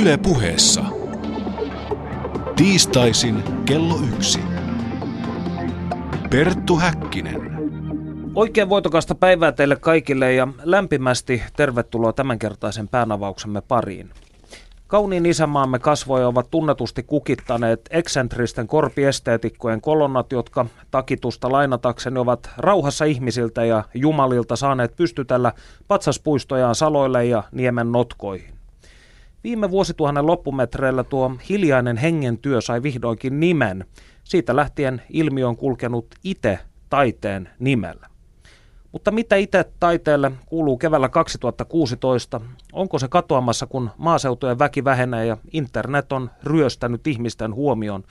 Yle puheessa. Tiistaisin kello yksi. Perttu Häkkinen. Oikein voitokasta päivää teille kaikille ja lämpimästi tervetuloa tämänkertaisen päänavauksemme pariin. Kauniin isämaamme kasvoja ovat tunnetusti kukittaneet eksentristen korpiesteetikkojen kolonnat, jotka takitusta lainatakseni ovat rauhassa ihmisiltä ja jumalilta saaneet pystytellä patsaspuistojaan saloille ja niemen notkoihin. Viime vuosituhannen loppumetreillä tuo hiljainen hengen työ sai vihdoinkin nimen. Siitä lähtien ilmiö on kulkenut itse taiteen nimellä. Mutta mitä itse taiteelle kuuluu keväällä 2016? Onko se katoamassa, kun maaseutujen väki vähenee ja internet on ryöstänyt ihmisten huomion?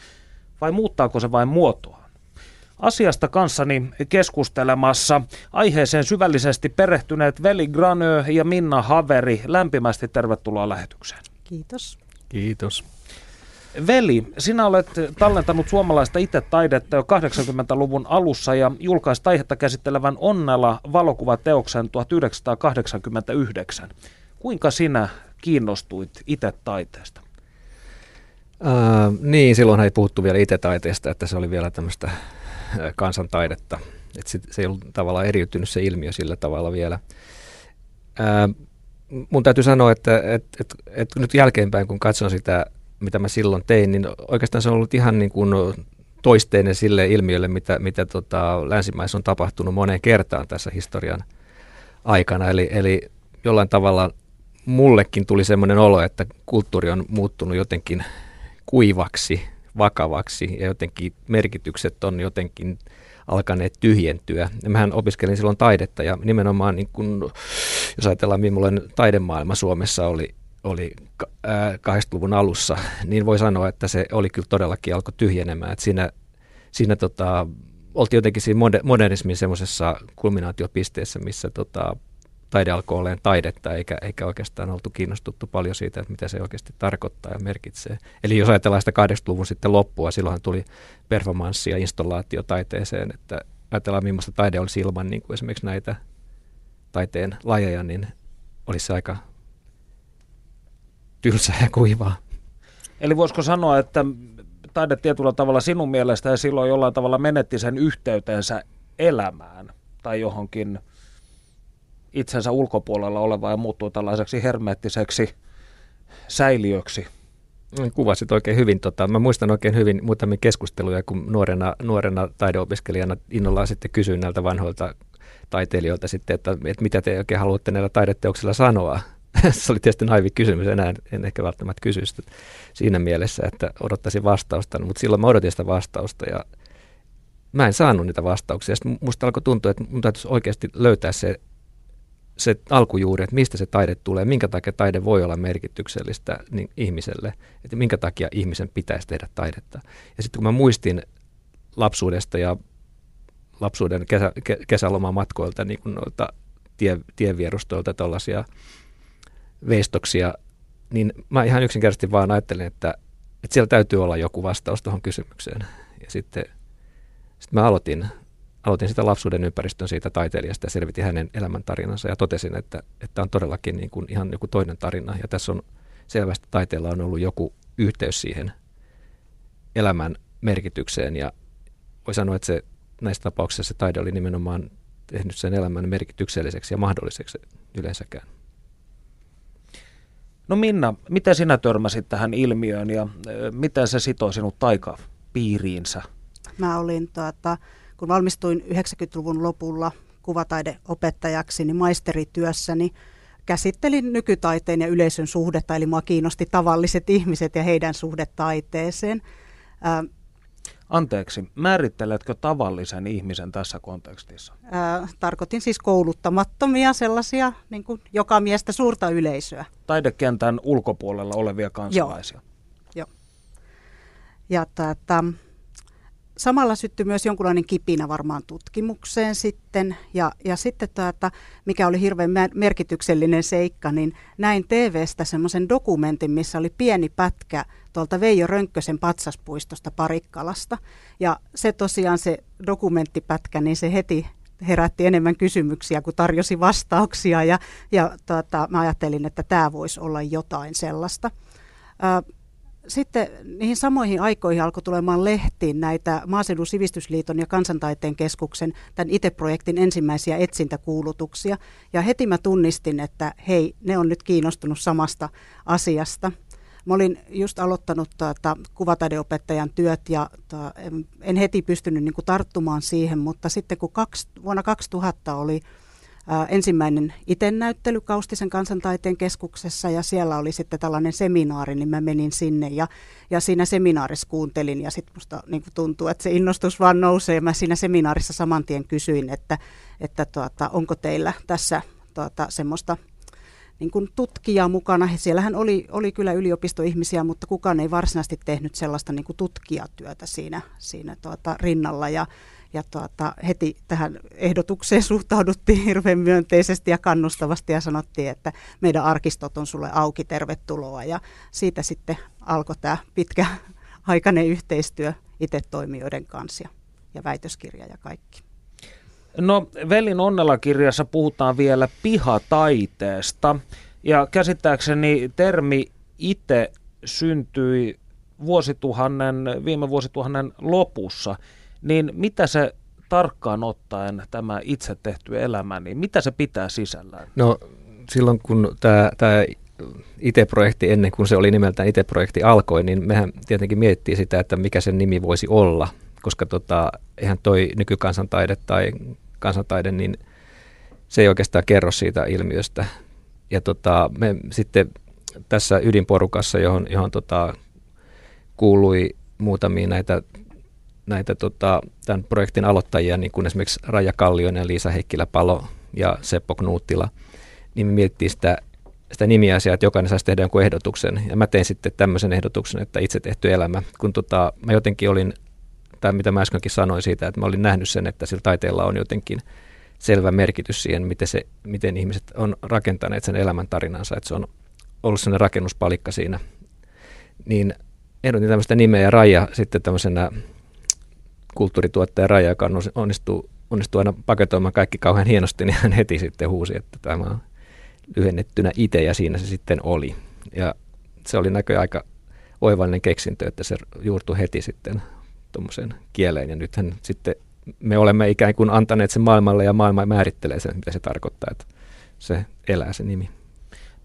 Vai muuttaako se vain muotoa? Asiasta kanssani keskustelemassa aiheeseen syvällisesti perehtyneet Veli Granö ja Minna Haveri. Lämpimästi tervetuloa lähetykseen. Kiitos. Kiitos. Veli, sinä olet tallentanut suomalaista itse-taidetta jo 80-luvun alussa ja julkaist aihetta käsittelevän Onnella valokuvateoksen 1989. Kuinka sinä kiinnostuit itse-taiteesta? Uh, niin, silloin ei puhuttu vielä itse-taiteesta, että se oli vielä tämmöistä kansantaidetta. Et sit, se ei ollut tavallaan eriytynyt se ilmiö sillä tavalla vielä. Uh, mun täytyy sanoa, että et, et, et nyt jälkeenpäin, kun katson sitä mitä mä silloin tein, niin oikeastaan se on ollut ihan niin kuin toisteinen sille ilmiölle, mitä, mitä tota länsimaissa on tapahtunut moneen kertaan tässä historian aikana. Eli, eli jollain tavalla mullekin tuli semmoinen olo, että kulttuuri on muuttunut jotenkin kuivaksi, vakavaksi ja jotenkin merkitykset on jotenkin alkaneet tyhjentyä. Ja mähän opiskelin silloin taidetta ja nimenomaan niin kun, jos ajatellaan millainen taidemaailma Suomessa oli oli 80-luvun alussa, niin voi sanoa, että se oli kyllä todellakin alkoi tyhjenemään. Että siinä siinä tota, oltiin jotenkin siinä modernismin semmoisessa kulminaatiopisteessä, missä tota, taide alkoi olemaan taidetta, eikä, eikä oikeastaan oltu kiinnostuttu paljon siitä, että mitä se oikeasti tarkoittaa ja merkitsee. Eli jos ajatellaan sitä 80-luvun sitten loppua, silloin tuli performanssi ja installaatio taiteeseen, että ajatellaan millaista taide olisi ilman niin kuin esimerkiksi näitä taiteen lajeja, niin olisi se aika tylsää ja kuivaa. Eli voisiko sanoa, että taide tietyllä tavalla sinun mielestä ja silloin jollain tavalla menetti sen yhteytensä elämään tai johonkin itsensä ulkopuolella oleva ja muuttui tällaiseksi hermeettiseksi säiliöksi? Kuvasit oikein hyvin. Tota, mä muistan oikein hyvin muutamia keskusteluja, kun nuorena, nuorena taideopiskelijana innollaan sitten kysyin näiltä vanhoilta taiteilijoilta sitten, että, että mitä te oikein haluatte näillä taideteoksilla sanoa. se oli tietysti naivi kysymys, enää en ehkä välttämättä kysy sitä siinä mielessä, että odottaisin vastausta, mutta silloin mä odotin sitä vastausta ja mä en saanut niitä vastauksia. Sitten musta alkoi tuntua, että mun täytyisi oikeasti löytää se, se alkujuuri, että mistä se taide tulee, minkä takia taide voi olla merkityksellistä niin ihmiselle, että minkä takia ihmisen pitäisi tehdä taidetta. Ja sitten kun mä muistin lapsuudesta ja lapsuuden kesä, kesälomamatkoilta niin kuin noilta tie, tienvierustoilta tällaisia veistoksia, niin mä ihan yksinkertaisesti vaan ajattelin, että, että siellä täytyy olla joku vastaus tuohon kysymykseen. Ja sitten, sitten mä aloitin, aloitin sitä lapsuuden ympäristön siitä taiteilijasta ja selvitin hänen elämäntarinansa ja totesin, että, että on todellakin niin kuin ihan joku toinen tarina. Ja tässä on selvästi taiteella on ollut joku yhteys siihen elämän merkitykseen ja voi sanoa, että se näissä tapauksissa se taide oli nimenomaan tehnyt sen elämän merkitykselliseksi ja mahdolliseksi yleensäkään. No Minna, miten sinä törmäsit tähän ilmiöön ja miten se sitoi sinut taikapiiriinsä? Mä olin, tuota, kun valmistuin 90-luvun lopulla kuvataideopettajaksi, niin maisterityössäni käsittelin nykytaiteen ja yleisön suhdetta, eli mua kiinnosti tavalliset ihmiset ja heidän suhdetaiteeseen. Anteeksi, määritteletkö tavallisen ihmisen tässä kontekstissa? Ää, tarkoitin siis kouluttamattomia sellaisia niin kuin joka miestä suurta yleisöä. Taidekentän ulkopuolella olevia kansalaisia. Joo. Joo. Ja tätä, samalla syttyi myös jonkunlainen kipinä varmaan tutkimukseen sitten. Ja, ja sitten tätä, mikä oli hirveän merkityksellinen seikka, niin näin TVstä semmoisen dokumentin, missä oli pieni pätkä tuolta Veijo Rönkkösen patsaspuistosta Parikkalasta. Ja se tosiaan se dokumenttipätkä, niin se heti herätti enemmän kysymyksiä kuin tarjosi vastauksia ja, ja tuota, mä ajattelin, että tämä voisi olla jotain sellaista. Sitten niihin samoihin aikoihin alkoi tulemaan lehtiin näitä Maaseudun sivistysliiton ja kansantaiteen keskuksen tämän ITE-projektin ensimmäisiä etsintäkuulutuksia. Ja heti mä tunnistin, että hei, ne on nyt kiinnostunut samasta asiasta. Mä olin just aloittanut tuota, kuvataideopettajan työt ja tuota, en, heti pystynyt niin kuin, tarttumaan siihen, mutta sitten kun kaksi, vuonna 2000 oli ensimmäinen itennäyttely Kaustisen kansantaiteen keskuksessa ja siellä oli sitten tällainen seminaari, niin mä menin sinne ja, ja siinä seminaarissa kuuntelin ja sitten musta niin tuntuu, että se innostus vaan nousee. Mä siinä seminaarissa saman tien kysyin, että, että tuota, onko teillä tässä tuota, semmoista niin kuin tutkijaa mukana. Siellähän oli, oli kyllä yliopistoihmisiä, mutta kukaan ei varsinaisesti tehnyt sellaista niin kuin tutkijatyötä siinä, siinä tuota, rinnalla. Ja, ja tuota, heti tähän ehdotukseen suhtauduttiin hirveän myönteisesti ja kannustavasti ja sanottiin, että meidän arkistot on sulle auki, tervetuloa. Ja siitä sitten alkoi tämä pitkä aikainen yhteistyö itse toimijoiden kanssa ja, ja väitöskirja ja kaikki. No Velin onnella-kirjassa puhutaan vielä pihataiteesta ja käsittääkseni termi itse syntyi vuosituhannen, viime vuosituhannen lopussa, niin mitä se tarkkaan ottaen tämä itse tehty elämä, niin mitä se pitää sisällään? No silloin kun tämä, tämä IT-projekti ennen kuin se oli nimeltään IT-projekti alkoi, niin mehän tietenkin mietittiin sitä, että mikä sen nimi voisi olla, koska tota, eihän toi nykykansantaide tai kansantaide, niin se ei oikeastaan kerro siitä ilmiöstä. Ja tota, me sitten tässä ydinporukassa, johon, johon tota, kuului muutamia näitä, näitä tota, tämän projektin aloittajia, niin kuin esimerkiksi Raija Kallioinen, Liisa Heikkilä-Palo ja Seppo Knuuttila, niin me mietittiin sitä, sitä nimiasiaa, että jokainen saisi tehdä jonkun ehdotuksen. Ja mä tein sitten tämmöisen ehdotuksen, että itse tehty elämä. Kun tota, mä jotenkin olin tai mitä mä äskenkin sanoin siitä, että mä olin nähnyt sen, että sillä taiteella on jotenkin selvä merkitys siihen, miten, se, miten ihmiset on rakentaneet sen elämäntarinansa, että se on ollut sellainen rakennuspalikka siinä. Niin ehdotin tämmöistä nimeä ja Raija sitten tämmöisenä kulttuurituottaja Raija, joka onnistuu, onnistuu aina paketoimaan kaikki kauhean hienosti, niin hän heti sitten huusi, että tämä on lyhennettynä itse ja siinä se sitten oli. Ja se oli näköjään aika oivallinen keksintö, että se juurtui heti sitten tuommoiseen kieleen. Ja nythän sitten me olemme ikään kuin antaneet sen maailmalle ja maailma määrittelee sen, mitä se tarkoittaa, että se elää se nimi.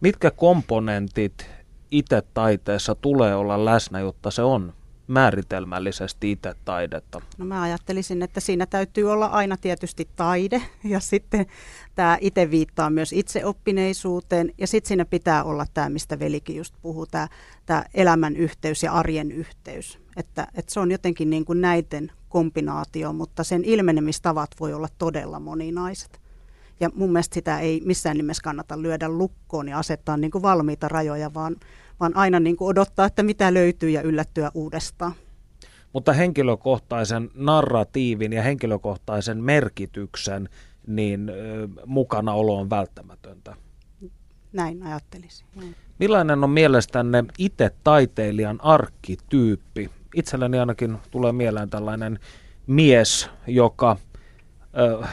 Mitkä komponentit itse taiteessa tulee olla läsnä, jotta se on määritelmällisesti itse taidetta? No mä ajattelisin, että siinä täytyy olla aina tietysti taide ja sitten tämä itse viittaa myös itseoppineisuuteen ja sitten siinä pitää olla tämä, mistä Velikin just puhuu, tämä, elämän yhteys ja arjen yhteys. Että, että se on jotenkin niin kuin näiden kombinaatio, mutta sen ilmenemistavat voi olla todella moninaiset. Ja mun mielestä sitä ei missään nimessä kannata lyödä lukkoon ja asettaa niin kuin valmiita rajoja, vaan, vaan aina niin kuin odottaa, että mitä löytyy ja yllättyä uudestaan. Mutta henkilökohtaisen narratiivin ja henkilökohtaisen merkityksen niin mukanaolo on välttämätöntä. Näin ajattelisin. Millainen on mielestänne itse taiteilijan arkkityyppi? Itselläni ainakin tulee mieleen tällainen mies, joka ö,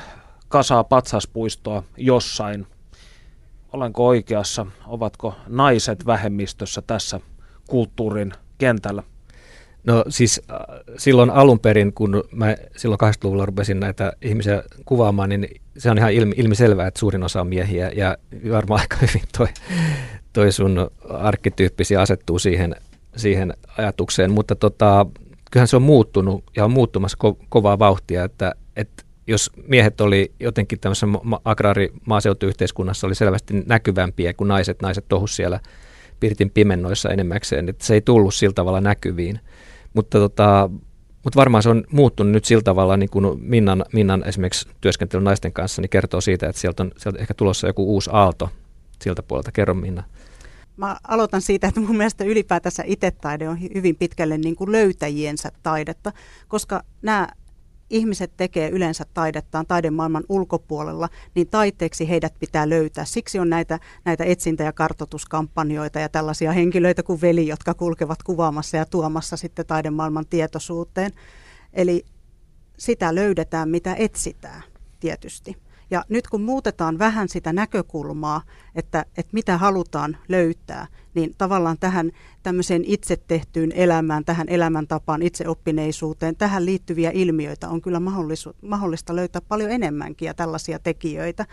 kasaa patsaspuistoa jossain. Olenko oikeassa? Ovatko naiset vähemmistössä tässä kulttuurin kentällä? No siis äh, silloin alun perin, kun mä silloin 80-luvulla rupesin näitä ihmisiä kuvaamaan, niin se on ihan ilmi, ilmiselvää, että suurin osa on miehiä ja varmaan aika hyvin toi, toi sun arkkityyppisi asettuu siihen, siihen ajatukseen, mutta tota, kyllähän se on muuttunut ja on muuttumassa ko- kovaa vauhtia, että, että jos miehet oli jotenkin tämmöisessä ma- agraari-maaseutuyhteiskunnassa oli selvästi näkyvämpiä kuin naiset, naiset tohus siellä pirtin pimennoissa enemmäkseen, että se ei tullut sillä tavalla näkyviin. Mutta tota, mutta varmaan se on muuttunut nyt sillä tavalla, niin kuin Minnan, Minnan esimerkiksi työskentely naisten kanssa, niin kertoo siitä, että sieltä on, sieltä ehkä tulossa joku uusi aalto siltä puolelta. Kerro Minna. Mä aloitan siitä, että mun mielestä ylipäätänsä itetaide on hyvin pitkälle niin kuin löytäjiensä taidetta, koska nämä ihmiset tekee yleensä taidettaan taidemaailman ulkopuolella, niin taiteeksi heidät pitää löytää. Siksi on näitä, näitä etsintä- ja kartotuskampanjoita ja tällaisia henkilöitä kuin veli, jotka kulkevat kuvaamassa ja tuomassa sitten taidemaailman tietoisuuteen. Eli sitä löydetään, mitä etsitään tietysti. Ja nyt kun muutetaan vähän sitä näkökulmaa, että, että mitä halutaan löytää, niin tavallaan tähän tämmöiseen itse tehtyyn elämään, tähän elämäntapaan, itseoppineisuuteen, tähän liittyviä ilmiöitä on kyllä mahdollista löytää paljon enemmänkin ja tällaisia tekijöitä.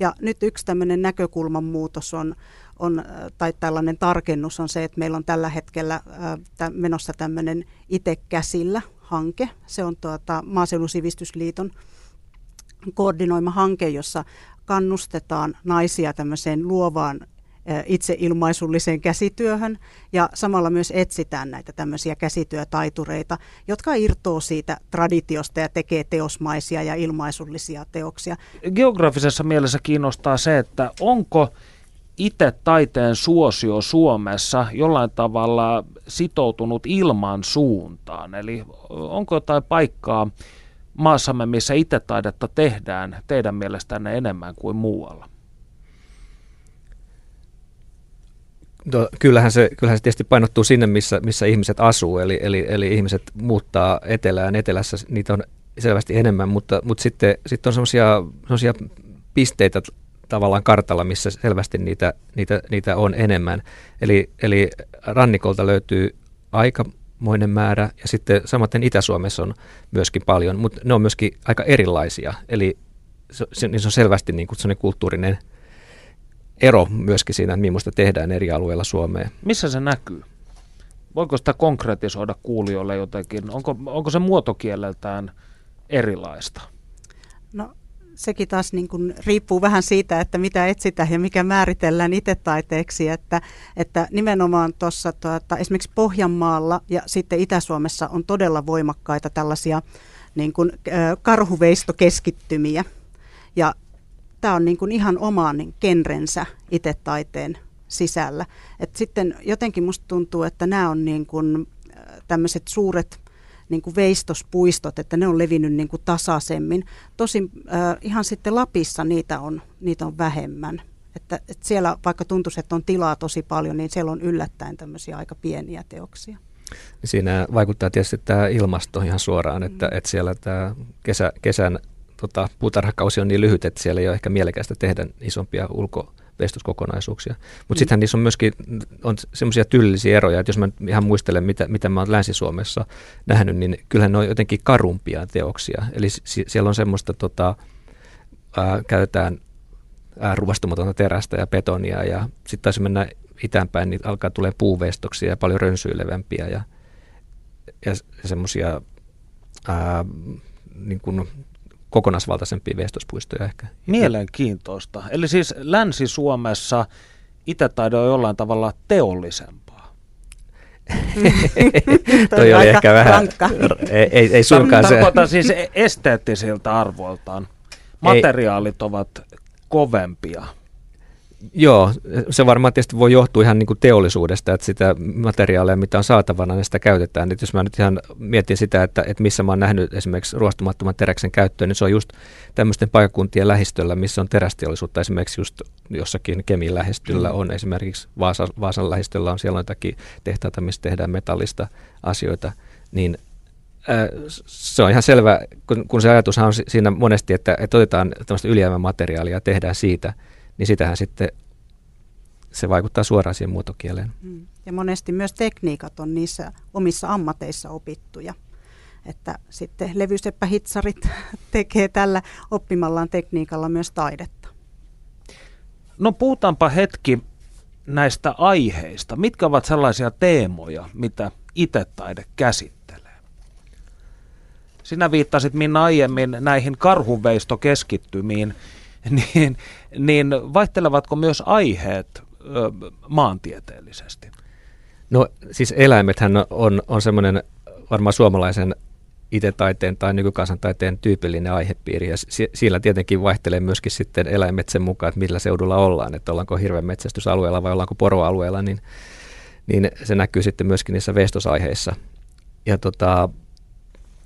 Ja nyt yksi tämmöinen näkökulman muutos on, on, tai tällainen tarkennus on se, että meillä on tällä hetkellä äh, menossa tämmöinen itse käsillä hanke. Se on tuota, Maaseudun sivistysliiton koordinoima hanke, jossa kannustetaan naisia tämmöiseen luovaan itseilmaisulliseen käsityöhön ja samalla myös etsitään näitä tämmöisiä käsityötaitureita, jotka irtoo siitä traditiosta ja tekee teosmaisia ja ilmaisullisia teoksia. Geografisessa mielessä kiinnostaa se, että onko itse taiteen suosio Suomessa jollain tavalla sitoutunut ilman suuntaan? Eli onko jotain paikkaa maassamme, missä itse taidetta tehdään teidän mielestänne enemmän kuin muualla? No, kyllähän, se, kyllähän se tietysti painottuu sinne, missä, missä ihmiset asuu, eli, eli, eli ihmiset muuttaa etelään. Etelässä niitä on selvästi enemmän, mutta, mutta sitten, sitten on sellaisia pisteitä tavallaan kartalla, missä selvästi niitä, niitä, niitä on enemmän. Eli, eli rannikolta löytyy aikamoinen määrä ja sitten samaten Itä-Suomessa on myöskin paljon, mutta ne on myöskin aika erilaisia. Eli se, se, niin se on selvästi niin kuin kulttuurinen ero myöskin siinä, että millaista tehdään eri alueilla Suomeen. Missä se näkyy? Voiko sitä konkretisoida kuulijoille jotenkin? Onko, onko se muotokieleltään erilaista? Sekin taas niin kuin riippuu vähän siitä, että mitä etsitään ja mikä määritellään itse taiteeksi. Että, että nimenomaan tuossa tuota, esimerkiksi Pohjanmaalla ja sitten Itä-Suomessa on todella voimakkaita tällaisia niin kuin, karhuveistokeskittymiä. Ja tämä on niin kuin ihan omaan niin genrensä itse taiteen sisällä. Et sitten jotenkin musta tuntuu, että nämä on niin kuin tämmöiset suuret niin kuin veistospuistot, että ne on levinnyt niin kuin tasaisemmin. Tosin äh, ihan sitten Lapissa niitä on, niitä on vähemmän. Että, että siellä vaikka tuntuisi, että on tilaa tosi paljon, niin siellä on yllättäen tämmöisiä aika pieniä teoksia. Siinä vaikuttaa tietysti tämä ilmasto ihan suoraan, että, mm. että siellä tämä kesä, kesän tota, puutarhakausi on niin lyhyt, että siellä ei ole ehkä mielekästä tehdä isompia ulkovestoskokonaisuuksia. Mutta mm. sittenhän niissä on myöskin on semmoisia tyylillisiä eroja, että jos mä ihan muistelen, mitä, mitä mä oon Länsi-Suomessa nähnyt, niin kyllähän ne on jotenkin karumpia teoksia. Eli si- siellä on semmoista, tota, ää, käytetään ää, ruvastumatonta terästä ja betonia ja sitten taisi mennä itäänpäin, niin alkaa tulee puuvestoksia ja paljon rönsyilevämpiä ja, ja semmoisia niin kuin kokonaisvaltaisempia vestospuistoja ehkä. Mielenkiintoista. Eli siis Länsi-Suomessa itätaide on jollain tavalla teollisempaa. Toi oli ehkä vähän, ei, ei, ei suinkaan se. Tarkoitan siis esteettisiltä arvoiltaan. Materiaalit ei. ovat kovempia. Joo, se varmaan tietysti voi johtua ihan niin kuin teollisuudesta, että sitä materiaalia, mitä on saatavana, niin sitä käytetään. Nyt jos mä nyt ihan mietin sitä, että, että missä mä oon nähnyt esimerkiksi ruostumattoman teräksen käyttöön, niin se on just tämmöisten paikakuntien lähistöllä, missä on terästeollisuutta. Esimerkiksi just jossakin Kemin lähestöllä on esimerkiksi Vaasa, Vaasan lähistöllä on siellä jotakin tehtaita, missä tehdään metallista asioita, niin se on ihan selvä, kun, kun se ajatushan on siinä monesti, että, että otetaan tämmöistä ylijäämämateriaalia ja tehdään siitä – niin sitähän sitten se vaikuttaa suoraan siihen muotokieleen. Mm. Ja monesti myös tekniikat on niissä omissa ammateissa opittuja. Että sitten levyseppähitsarit tekee tällä oppimallaan tekniikalla myös taidetta. No puhutaanpa hetki näistä aiheista. Mitkä ovat sellaisia teemoja, mitä itse taide käsittelee? Sinä viittasit Minna aiemmin näihin karhunveistokeskittymiin. niin, niin vaihtelevatko myös aiheet maantieteellisesti? No siis eläimethän on, on semmoinen varmaan suomalaisen itse-taiteen tai nykykansantaiteen tyypillinen aihepiiri, ja si- siellä tietenkin vaihtelee myöskin sitten eläimet sen mukaan, että millä seudulla ollaan, että ollaanko hirveän metsästysalueella vai ollaanko poroalueella, niin, niin se näkyy sitten myöskin niissä vestosaiheissa. Ja tota,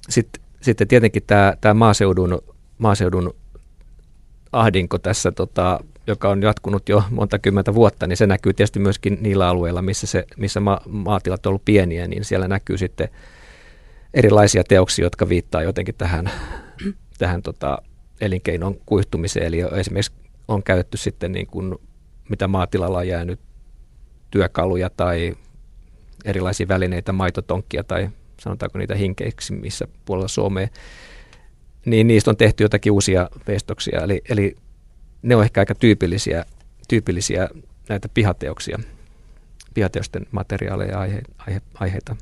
sitten sitten tietenkin tämä, tämä maaseudun, maaseudun ahdinko tässä, tota, joka on jatkunut jo monta kymmentä vuotta, niin se näkyy tietysti myöskin niillä alueilla, missä, se, missä ma- maatilat on ollut pieniä, niin siellä näkyy sitten erilaisia teoksia, jotka viittaa jotenkin tähän, tähän tota, elinkeinon kuihtumiseen. Eli esimerkiksi on käytetty sitten niin kuin, mitä maatilalla on jäänyt työkaluja tai erilaisia välineitä, maitotonkkia tai sanotaanko niitä hinkeiksi, missä puolella Suomea, niin niistä on tehty jotakin uusia veistoksia. Eli, eli ne on ehkä aika tyypillisiä, tyypillisiä näitä pihateoksia, pihateosten materiaaleja ja aihe, aihe, aiheita.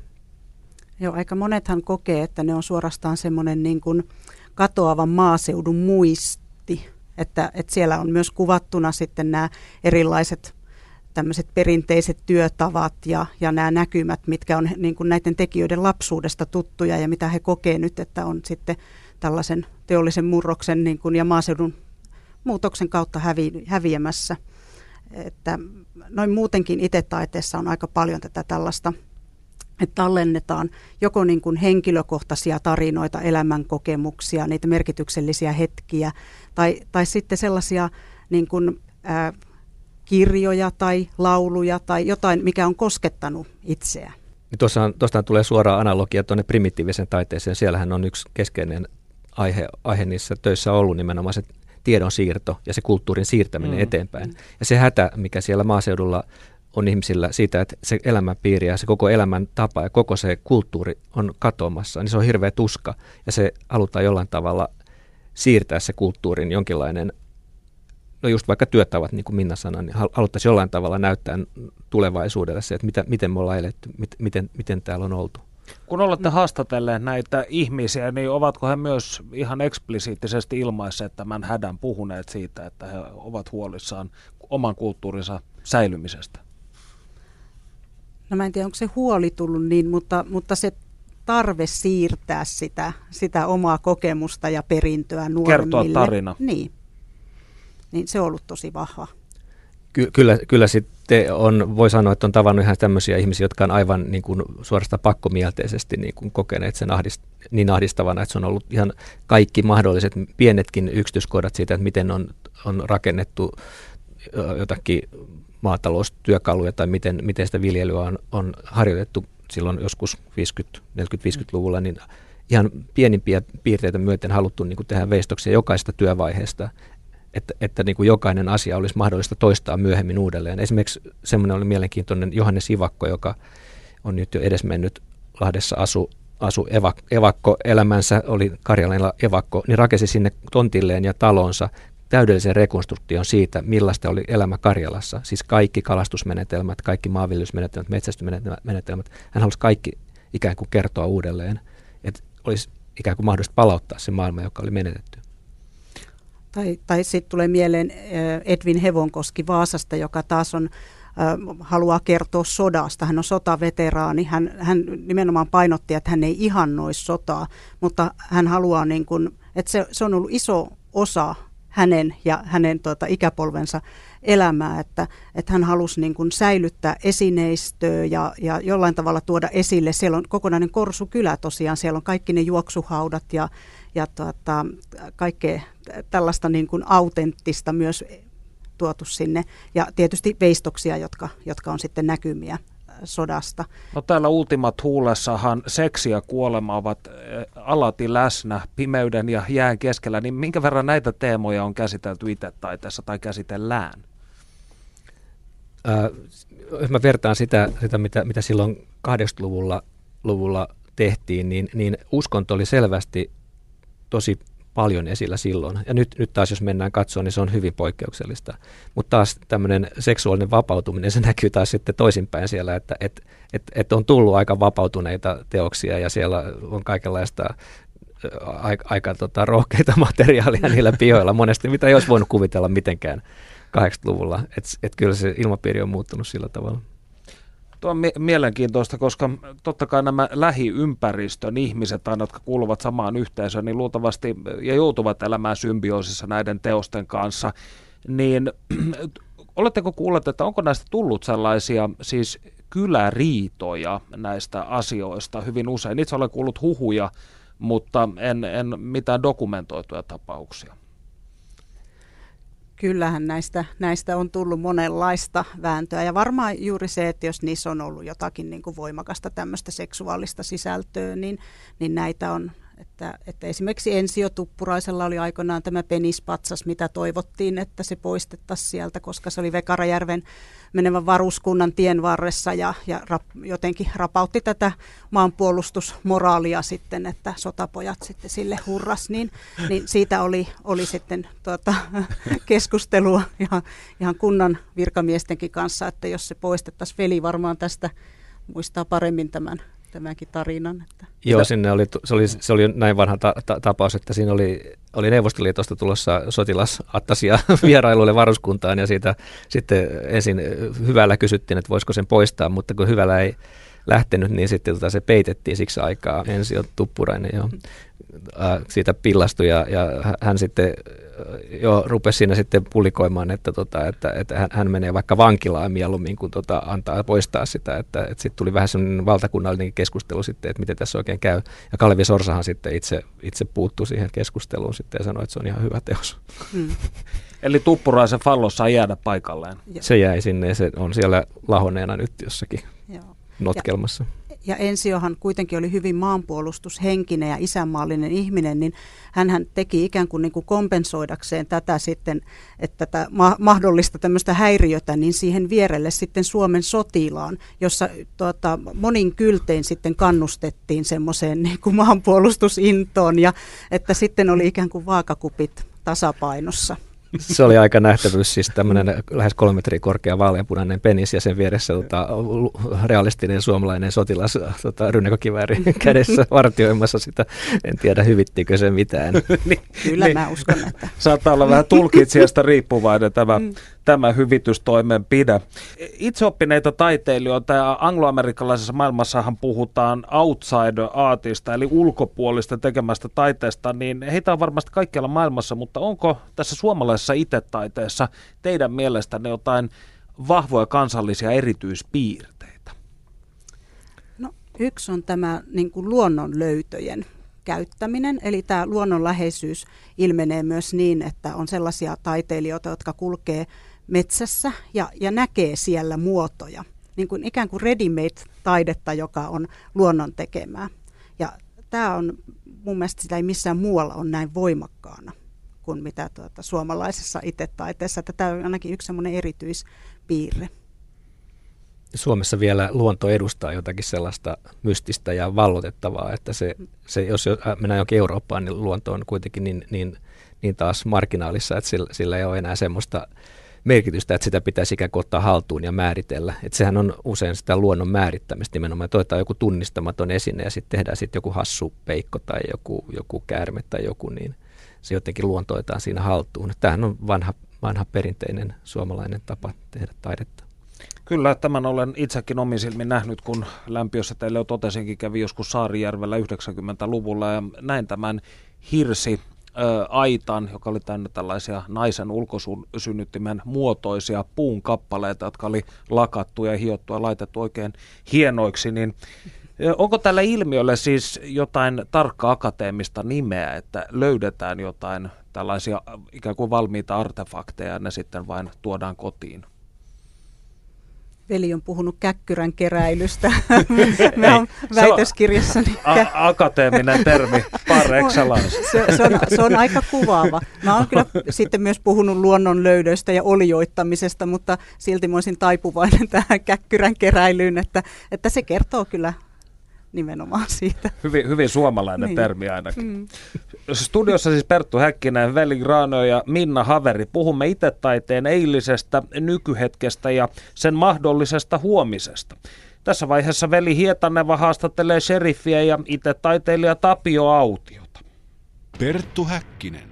Joo, aika monethan kokee, että ne on suorastaan semmoinen niin kuin katoavan maaseudun muisti, että, että siellä on myös kuvattuna sitten nämä erilaiset tämmöiset perinteiset työtavat ja, ja nämä näkymät, mitkä on niin kuin näiden tekijöiden lapsuudesta tuttuja ja mitä he kokee nyt, että on sitten tällaisen teollisen murroksen niin kuin, ja maaseudun muutoksen kautta hävi, häviämässä. Että noin muutenkin itse taiteessa on aika paljon tätä tällaista, että tallennetaan joko niin kuin henkilökohtaisia tarinoita, elämänkokemuksia, niitä merkityksellisiä hetkiä, tai, tai sitten sellaisia niin kuin, ää, kirjoja tai lauluja tai jotain, mikä on koskettanut itseään. Niin tuossa, tuosta tulee suora analogia tuonne primitiivisen taiteeseen. Siellähän on yksi keskeinen aihe, aihe niissä töissä ollut nimenomaan se tiedon siirto ja se kulttuurin siirtäminen mm. eteenpäin. Mm. Ja se hätä, mikä siellä maaseudulla on ihmisillä siitä, että se elämänpiiri ja se koko elämän tapa ja koko se kulttuuri on katoamassa, niin se on hirveä tuska ja se halutaan jollain tavalla siirtää se kulttuurin jonkinlainen no just vaikka työtavat, niin kuin Minna sanoi, niin haluttaisiin jollain tavalla näyttää tulevaisuudelle se, että mitä, miten me ollaan eletty, mit, miten, miten täällä on oltu. Kun olette haastatelleet näitä ihmisiä, niin ovatko he myös ihan eksplisiittisesti ilmaisseet tämän hädän puhuneet siitä, että he ovat huolissaan oman kulttuurinsa säilymisestä? No mä en tiedä, onko se huoli tullut niin, mutta, mutta se tarve siirtää sitä, sitä omaa kokemusta ja perintöä nuoremmille. Kertoa tarina. Niin niin se on ollut tosi vahva. Ky- kyllä, kyllä sitten on, voi sanoa, että on tavannut ihan tämmöisiä ihmisiä, jotka on aivan niin kuin suorastaan pakkomielteisesti niin kuin kokeneet sen ahdist, niin ahdistavana, että se on ollut ihan kaikki mahdolliset pienetkin yksityiskohdat siitä, että miten on, on rakennettu jotakin maataloustyökaluja tai miten, miten sitä viljelyä on, on harjoitettu silloin joskus 50, 40-50-luvulla, niin ihan pienimpiä piirteitä myöten haluttu niin kuin tehdä veistoksia jokaista työvaiheesta, että, että niin kuin jokainen asia olisi mahdollista toistaa myöhemmin uudelleen. Esimerkiksi semmoinen oli mielenkiintoinen Johannes Ivakko, joka on nyt jo edesmennyt Lahdessa asu, asu evak, evakko elämänsä, oli Karjalalla evakko, niin rakesi sinne tontilleen ja talonsa täydellisen rekonstruktion siitä, millaista oli elämä Karjalassa. Siis kaikki kalastusmenetelmät, kaikki maanviljelysmenetelmät, metsästysmenetelmät. Hän halusi kaikki ikään kuin kertoa uudelleen, että olisi ikään kuin mahdollista palauttaa se maailma, joka oli menetetty. Tai, tai sitten tulee mieleen Edwin Hevonkoski Vaasasta, joka taas on haluaa kertoa sodasta. Hän on sotaveteraani. Hän, hän nimenomaan painotti, että hän ei ihannoi sotaa, mutta hän haluaa, niin kuin, että se, se on ollut iso osa hänen ja hänen tuota, ikäpolvensa elämää, että, että hän halusi niin kuin säilyttää esineistöä ja, ja jollain tavalla tuoda esille. Siellä on kokonainen Korsukylä tosiaan, siellä on kaikki ne juoksuhaudat ja, ja tuota, kaikkea tällaista niin kuin autenttista myös tuotu sinne. Ja tietysti veistoksia, jotka, jotka on sitten näkymiä sodasta. No täällä Ultimat huulessahan seksi ja kuolema ovat alati läsnä pimeyden ja jään keskellä, niin minkä verran näitä teemoja on käsitelty itse taiteessa tai käsitellään? Äh, jos mä vertaan sitä, sitä mitä, mitä silloin 80-luvulla luvulla tehtiin, niin, niin uskonto oli selvästi tosi paljon esillä silloin. Ja nyt, nyt taas jos mennään katsomaan, niin se on hyvin poikkeuksellista. Mutta taas tämmöinen seksuaalinen vapautuminen, se näkyy taas sitten toisinpäin siellä, että et, et, et on tullut aika vapautuneita teoksia ja siellä on kaikenlaista aika, aika tota, rohkeita materiaalia niillä pihoilla monesti, mitä ei olisi voinut kuvitella mitenkään 80-luvulla. Että et kyllä se ilmapiiri on muuttunut sillä tavalla. Tuo on mie- mielenkiintoista, koska totta kai nämä lähiympäristön ihmiset, aina, jotka kuuluvat samaan yhteisöön, niin luultavasti ja joutuvat elämään symbioosissa näiden teosten kanssa, niin oletteko kuulleet, että onko näistä tullut sellaisia siis kyläriitoja näistä asioista hyvin usein? Itse olen kuullut huhuja, mutta en, en mitään dokumentoituja tapauksia. Kyllähän näistä, näistä on tullut monenlaista vääntöä. Ja varmaan juuri se, että jos niissä on ollut jotakin niin kuin voimakasta tämmöistä seksuaalista sisältöä, niin, niin näitä on Että, että esimerkiksi Ensio Tuppuraisella oli aikoinaan tämä penispatsas, mitä toivottiin, että se poistettaisiin sieltä, koska se oli Vekarajärven menevän varuskunnan tien varressa ja, ja rap, jotenkin rapautti tätä maanpuolustusmoraalia sitten, että sotapojat sitten sille hurras, niin, niin siitä oli, oli sitten tuota, keskustelua ihan, ihan kunnan virkamiestenkin kanssa, että jos se poistettaisiin, veli varmaan tästä muistaa paremmin tämän tämänkin tarinan. Että. Joo, sinne oli, se, oli, se oli näin vanha ta, ta, tapaus, että siinä oli, oli Neuvostoliitosta tulossa sotilasattasia vierailuille varuskuntaan ja siitä sitten ensin hyvällä kysyttiin, että voisiko sen poistaa, mutta kun hyvällä ei lähtenyt, niin sitten tota se peitettiin siksi aikaa. Ensi on Tuppurainen jo siitä pillastui ja, ja hän sitten jo rupesi siinä sitten pulikoimaan, että, tota, että, että hän, hän menee vaikka vankilaan mieluummin kuin tota, antaa poistaa sitä. Että, että sitten tuli vähän sellainen valtakunnallinen keskustelu sitten, että miten tässä oikein käy. Ja Kalevi Sorsahan sitten itse, itse puuttui siihen keskusteluun sitten ja sanoi, että se on ihan hyvä teos. Hmm. Eli Tuppuraisen fallossa saa jäädä paikalleen. Se jäi sinne ja se on siellä lahoneena nyt jossakin Joo. notkelmassa. Ja ja Ensiohan kuitenkin oli hyvin maanpuolustushenkinen ja isänmaallinen ihminen, niin hän teki ikään kuin, niin kuin kompensoidakseen tätä sitten, että tätä ma- mahdollista tämmöistä häiriötä, niin siihen vierelle sitten Suomen sotilaan, jossa tuota, monin kyltein sitten kannustettiin semmoiseen niin kuin maanpuolustusintoon ja että sitten oli ikään kuin vaakakupit tasapainossa. Se oli aika nähtävyys, siis tämmöinen lähes kolme metriä korkea vaaleanpunainen penis ja sen vieressä tota, realistinen suomalainen sotilas tota, rynnäkökivääri kädessä vartioimassa sitä. En tiedä, hyvittikö se mitään. niin, Kyllä niin, mä uskon, että. Saattaa olla vähän tulkitsijasta riippuvainen tämä, mm. Tämä hyvitystoimenpide. Itseoppineita taiteilijoita ja angloamerikkalaisessa maailmassahan puhutaan outsider artista, eli ulkopuolista tekemästä taiteesta, niin heitä on varmasti kaikkialla maailmassa, mutta onko tässä suomalaisessa itetaiteessa teidän mielestänne jotain vahvoja kansallisia erityispiirteitä? No, yksi on tämä niin kuin luonnonlöytöjen käyttäminen, eli tämä luonnonläheisyys ilmenee myös niin, että on sellaisia taiteilijoita, jotka kulkee metsässä ja, ja näkee siellä muotoja, niin kuin ikään kuin ready-made-taidetta, joka on luonnon tekemää. Ja tämä on mun mielestä sitä ei missään muualla on näin voimakkaana kuin mitä tuota, suomalaisessa itse-taiteessa. Että tämä on ainakin yksi semmoinen erityispiirre. Suomessa vielä luonto edustaa jotakin sellaista mystistä ja vallotettavaa, että se, se jos mennään jonkin Eurooppaan, niin luonto on kuitenkin niin, niin, niin taas marginaalissa, että sillä, sillä ei ole enää semmoista merkitystä, että sitä pitäisi ikään kuin ottaa haltuun ja määritellä. Että sehän on usein sitä luonnon määrittämistä nimenomaan, että otetaan joku tunnistamaton esine ja sitten tehdään sitten joku hassu peikko tai joku, joku käärme tai joku, niin se jotenkin luontoitaan siinä haltuun. Tämähän on vanha, vanha perinteinen suomalainen tapa tehdä taidetta. Kyllä, tämän olen itsekin omin silmin nähnyt, kun lämpiössä teille jo totesinkin, kävi joskus Saarijärvellä 90-luvulla ja näin tämän hirsi aitan, joka oli täynnä tällaisia naisen ulkosynnyttimen muotoisia puun kappaleita, jotka oli lakattu ja hiottu ja laitettu oikein hienoiksi, niin Onko tällä ilmiölle siis jotain tarkka akateemista nimeä, että löydetään jotain tällaisia ikään kuin valmiita artefakteja ja ne sitten vain tuodaan kotiin? Veli on puhunut käkkyrän keräilystä. Mä oon väitöskirjassani. A- akateeminen termi, par excellence. Se, se, on, se on aika kuvaava. Mä oon kyllä sitten myös puhunut luonnon löydöistä ja olioittamisesta, mutta silti mä olisin taipuvainen tähän käkkyrän keräilyyn, että, että se kertoo kyllä nimenomaan siitä. Hyvin, hyvin suomalainen niin. termi ainakin. Mm. Studiossa siis Perttu Häkkinen, Veli Grano ja Minna Haveri. Puhumme itse taiteen eilisestä, nykyhetkestä ja sen mahdollisesta huomisesta. Tässä vaiheessa Veli Hietaneva haastattelee sheriffiä ja itse taiteilija Tapio Autiota. Perttu Häkkinen.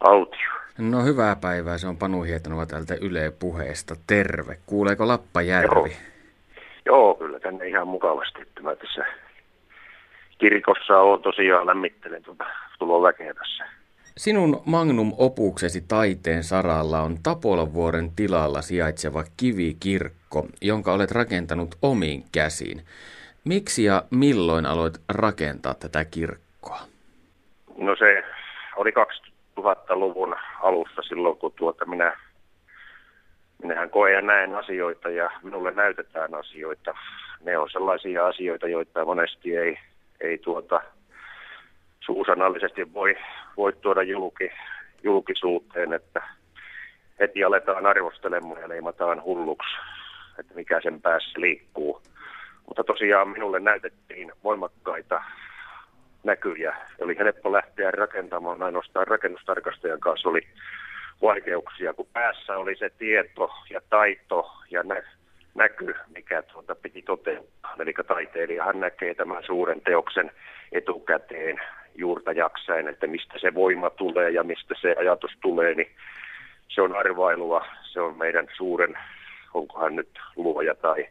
Autio. No hyvää päivää, se on Panu Hietanova täältä Yle Puheesta. Terve. Kuuleeko Lappajärvi? Joo. Joo, kyllä tänne ihan mukavasti. Että mä tässä kirkossa on tosiaan lämmittelen tuota väkeä tässä. Sinun magnum opuksesi taiteen saralla on Tapolan vuoren tilalla sijaitseva kivikirkko, jonka olet rakentanut omiin käsiin. Miksi ja milloin aloit rakentaa tätä kirkkoa? No se oli 2000-luvun alussa silloin, kun tuota minä minähän koen ja näen asioita ja minulle näytetään asioita. Ne on sellaisia asioita, joita monesti ei, ei tuota, suusanallisesti voi, voi tuoda julki, julkisuuteen, että heti aletaan arvostelemaan ja leimataan hulluksi, että mikä sen päässä liikkuu. Mutta tosiaan minulle näytettiin voimakkaita näkyjä. Oli helppo lähteä rakentamaan, ainoastaan rakennustarkastajan kanssa oli vaikeuksia, kun päässä oli se tieto ja taito ja nä- näky, mikä tuota piti toteuttaa. Eli taiteilijahan näkee tämän suuren teoksen etukäteen juurta jaksain, että mistä se voima tulee ja mistä se ajatus tulee, niin se on arvailua, se on meidän suuren, onkohan nyt luoja tai